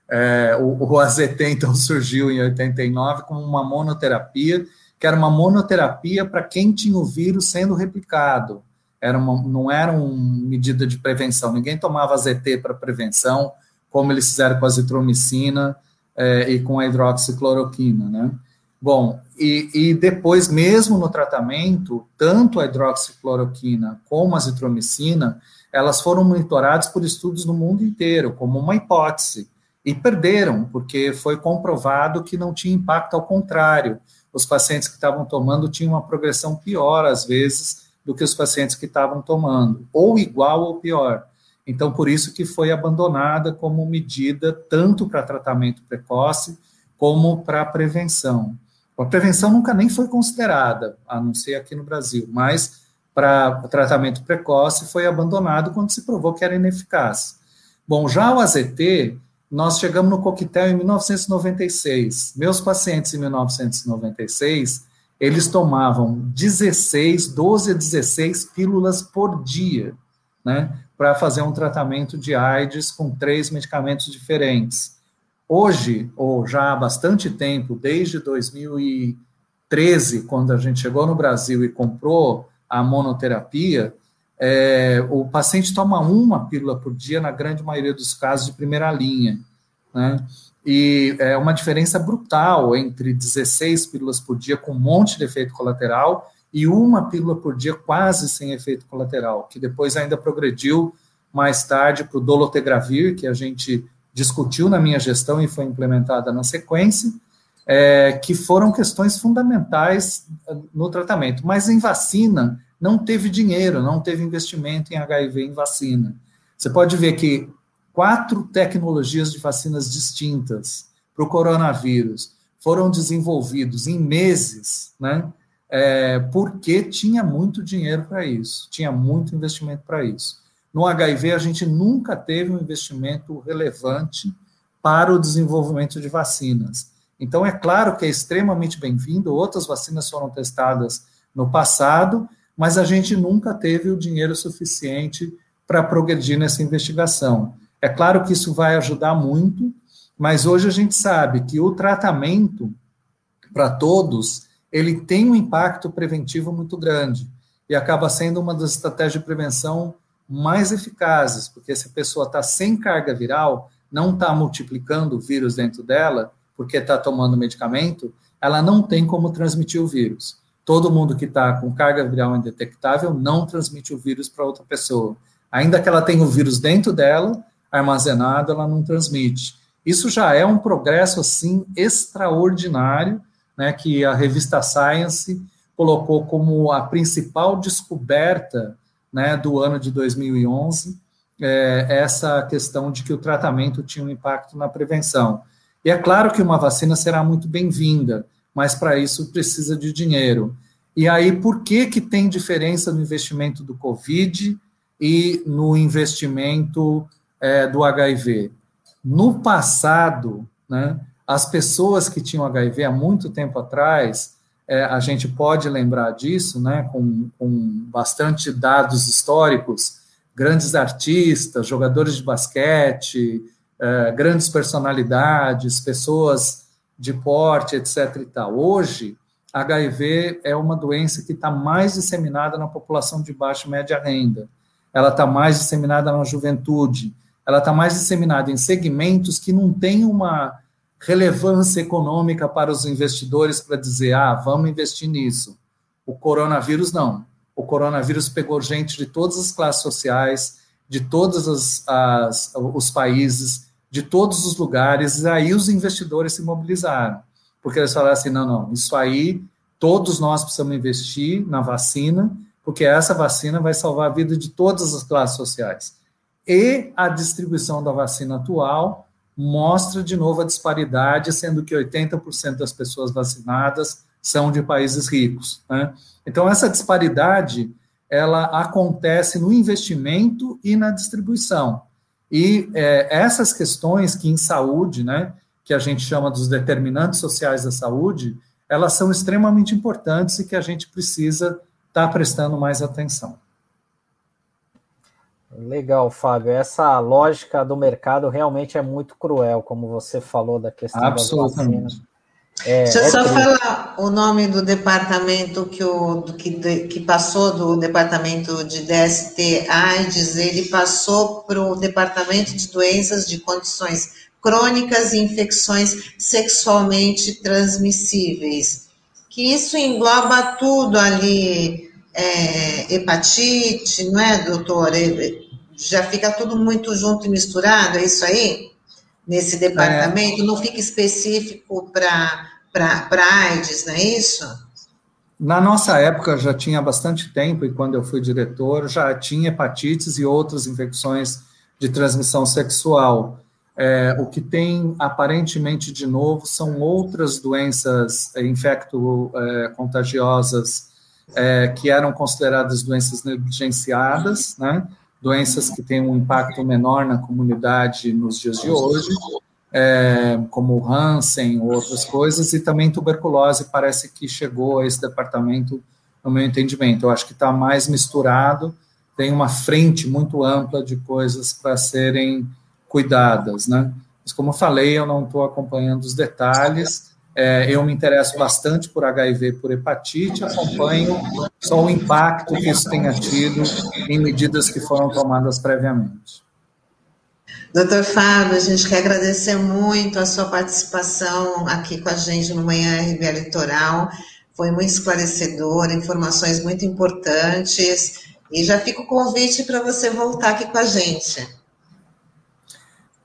É, o, o AZT, então, surgiu em 89 como uma monoterapia, que era uma monoterapia para quem tinha o vírus sendo replicado. Era uma, não era uma medida de prevenção. Ninguém tomava AZT para prevenção, como eles fizeram com a azitromicina é, e com a hidroxicloroquina, né? Bom, e, e, depois, mesmo no tratamento, tanto a hidroxicloroquina como a azitromicina, elas foram monitoradas por estudos no mundo inteiro, como uma hipótese, e perderam, porque foi comprovado que não tinha impacto, ao contrário, os pacientes que estavam tomando tinham uma progressão pior, às vezes, do que os pacientes que estavam tomando, ou igual ou pior. Então, por isso que foi abandonada como medida tanto para tratamento precoce como para prevenção. A prevenção nunca nem foi considerada, a não ser aqui no Brasil, mas para tratamento precoce foi abandonado quando se provou que era ineficaz. Bom, já o AZT, nós chegamos no coquetel em 1996. Meus pacientes em 1996, eles tomavam 16, 12 a 16 pílulas por dia, né? para fazer um tratamento de AIDS com três medicamentos diferentes. Hoje, ou já há bastante tempo, desde 2013, quando a gente chegou no Brasil e comprou a monoterapia, é, o paciente toma uma pílula por dia, na grande maioria dos casos, de primeira linha. Né? E é uma diferença brutal entre 16 pílulas por dia, com um monte de efeito colateral, e uma pílula por dia quase sem efeito colateral, que depois ainda progrediu mais tarde para o dolotegravir, que a gente discutiu na minha gestão e foi implementada na sequência, é, que foram questões fundamentais ah, no tratamento. Mas em vacina, não teve dinheiro, não teve investimento em HIV em vacina. Você pode ver que quatro tecnologias de vacinas distintas para o coronavírus foram desenvolvidos em meses, né? É, porque tinha muito dinheiro para isso, tinha muito investimento para isso. No HIV, a gente nunca teve um investimento relevante para o desenvolvimento de vacinas. Então, é claro que é extremamente bem-vindo, outras vacinas foram testadas no passado, mas a gente nunca teve o dinheiro suficiente para progredir nessa investigação. É claro que isso vai ajudar muito, mas hoje a gente sabe que o tratamento para todos, ele tem um impacto preventivo muito grande e acaba sendo uma das estratégias de prevenção mais eficazes, porque se a pessoa está sem carga viral, não está multiplicando o vírus dentro dela, porque está tomando medicamento, ela não tem como transmitir o vírus. Todo mundo que está com carga viral indetectável não transmite o vírus para outra pessoa. Ainda que ela tenha o vírus dentro dela, armazenado, ela não transmite. Isso já é um progresso, assim, extraordinário, né, que a revista Science colocou como a principal descoberta né, do ano de 2011, é, essa questão de que o tratamento tinha um impacto na prevenção. E é claro que uma vacina será muito bem-vinda, mas para isso precisa de dinheiro. E aí, por que, que tem diferença no investimento do Covid e no investimento é, do HIV? No passado, né, as pessoas que tinham HIV há muito tempo atrás, é, a gente pode lembrar disso, né, com, com bastante dados históricos, grandes artistas, jogadores de basquete, é, grandes personalidades, pessoas de porte, etc. E tal. Hoje, HIV é uma doença que está mais disseminada na população de baixa e média renda. Ela está mais disseminada na juventude. Ela está mais disseminada em segmentos que não têm uma relevância econômica para os investidores para dizer, ah, vamos investir nisso. O coronavírus não. O coronavírus pegou gente de todas as classes sociais, de todos os países, de todos os lugares, aí os investidores se mobilizaram. Porque eles falaram assim: não, não, isso aí todos nós precisamos investir na vacina, porque essa vacina vai salvar a vida de todas as classes sociais. E a distribuição da vacina atual mostra de novo a disparidade, sendo que 80% das pessoas vacinadas são de países ricos. Né? Então, essa disparidade ela acontece no investimento e na distribuição. E é, essas questões que em saúde, né, que a gente chama dos determinantes sociais da saúde, elas são extremamente importantes e que a gente precisa estar tá prestando mais atenção. Legal, Fábio. Essa lógica do mercado realmente é muito cruel, como você falou da questão das vacinas. É, Deixa eu é só triste. falar o nome do departamento que, o, que, que passou do departamento de DST AIDS, ele passou para o departamento de doenças de condições crônicas e infecções sexualmente transmissíveis. Que isso engloba tudo ali, é, hepatite, não é, doutor? já fica tudo muito junto e misturado, é isso aí? Nesse departamento? É. Não fica específico para AIDS, não é isso? Na nossa época já tinha bastante tempo, e quando eu fui diretor, já tinha hepatites e outras infecções de transmissão sexual. É, o que tem aparentemente de novo são outras doenças é, infecto-contagiosas é, que eram consideradas doenças negligenciadas, né? Doenças que têm um impacto menor na comunidade nos dias de hoje, é, como Hansen ou outras coisas, e também tuberculose parece que chegou a esse departamento, no meu entendimento. Eu acho que está mais misturado, tem uma frente muito ampla de coisas para serem cuidadas, né? Mas como eu falei, eu não estou acompanhando os detalhes, é, eu me interesso bastante por HIV, por hepatite, acompanho só o impacto que isso tenha tido em medidas que foram tomadas previamente. Doutor Fábio, a gente quer agradecer muito a sua participação aqui com a gente no Manhã RBA Litoral. foi muito esclarecedor, informações muito importantes, e já fica o convite para você voltar aqui com a gente.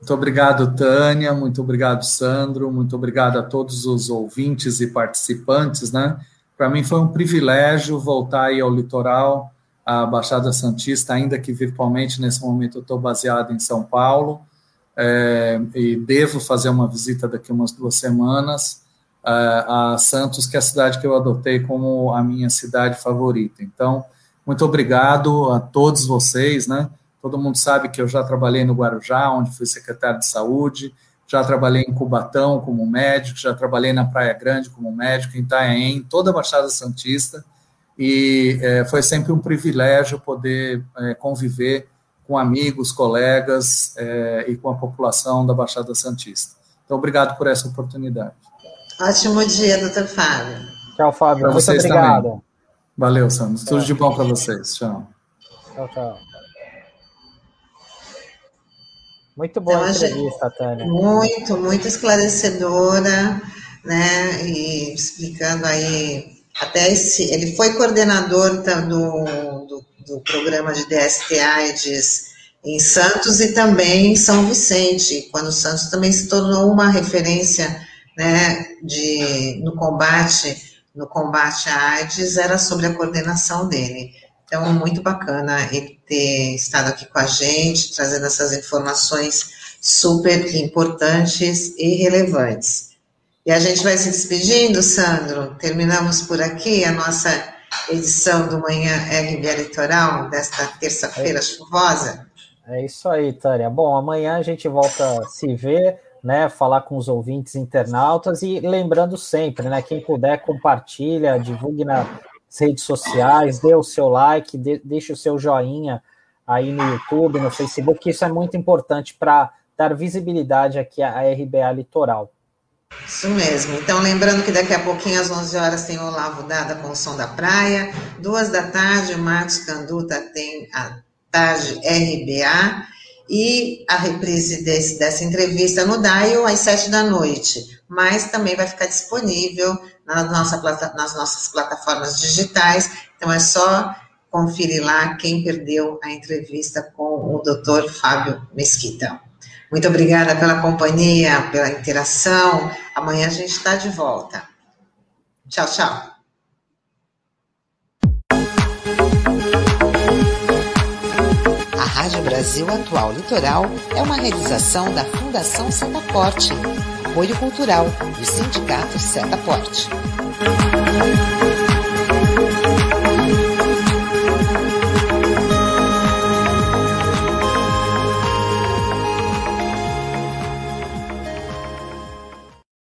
Muito obrigado, Tânia, muito obrigado, Sandro, muito obrigado a todos os ouvintes e participantes, né? Para mim foi um privilégio voltar aí ao litoral, à Baixada Santista, ainda que virtualmente, nesse momento eu estou baseado em São Paulo, é, e devo fazer uma visita daqui umas duas semanas é, a Santos, que é a cidade que eu adotei como a minha cidade favorita. Então, muito obrigado a todos vocês, né? Todo mundo sabe que eu já trabalhei no Guarujá, onde fui secretário de saúde, já trabalhei em Cubatão como médico, já trabalhei na Praia Grande como médico, em Itanhaém, toda a Baixada Santista, e é, foi sempre um privilégio poder é, conviver com amigos, colegas é, e com a população da Baixada Santista. Então, obrigado por essa oportunidade. Ótimo dia, doutor Fábio. Tchau, Fábio. Pra Muito obrigado. Também. Valeu, Sandro. Tudo de bom para vocês. Tchau. Tchau, tchau. Muito boa então, entrevista, Tânia. Muito, muito esclarecedora, né? E explicando aí. Até esse. Ele foi coordenador do, do, do programa de DST AIDS em Santos e também em São Vicente, quando Santos também se tornou uma referência né, de, no combate no combate à AIDS era sobre a coordenação dele. Então, muito bacana ele ter estado aqui com a gente, trazendo essas informações super importantes e relevantes. E a gente vai se despedindo, Sandro. Terminamos por aqui a nossa edição do Manhã RBA Litoral desta terça-feira é. chuvosa. É isso aí, Tânia. Bom, amanhã a gente volta a se ver né, falar com os ouvintes internautas e lembrando sempre, né, quem puder compartilha, divulgue nas redes sociais, dê o seu like, deixe o seu joinha aí no YouTube, no Facebook, isso é muito importante para dar visibilidade aqui à RBA Litoral. Isso mesmo. Então, lembrando que daqui a pouquinho, às 11 horas, tem o Olavo Dada com o Som da Praia. Duas da tarde, o Marcos Canduta tem a Tarde RBA e a reprise desse, dessa entrevista no Dial às sete da noite, mas também vai ficar disponível na nossa, nas nossas plataformas digitais, então é só conferir lá quem perdeu a entrevista com o Dr. Fábio Mesquita. Muito obrigada pela companhia, pela interação. Amanhã a gente está de volta. Tchau, tchau. Rádio Brasil Atual Litoral é uma realização da Fundação Setaporte, apoio cultural do Sindicato Setaporte.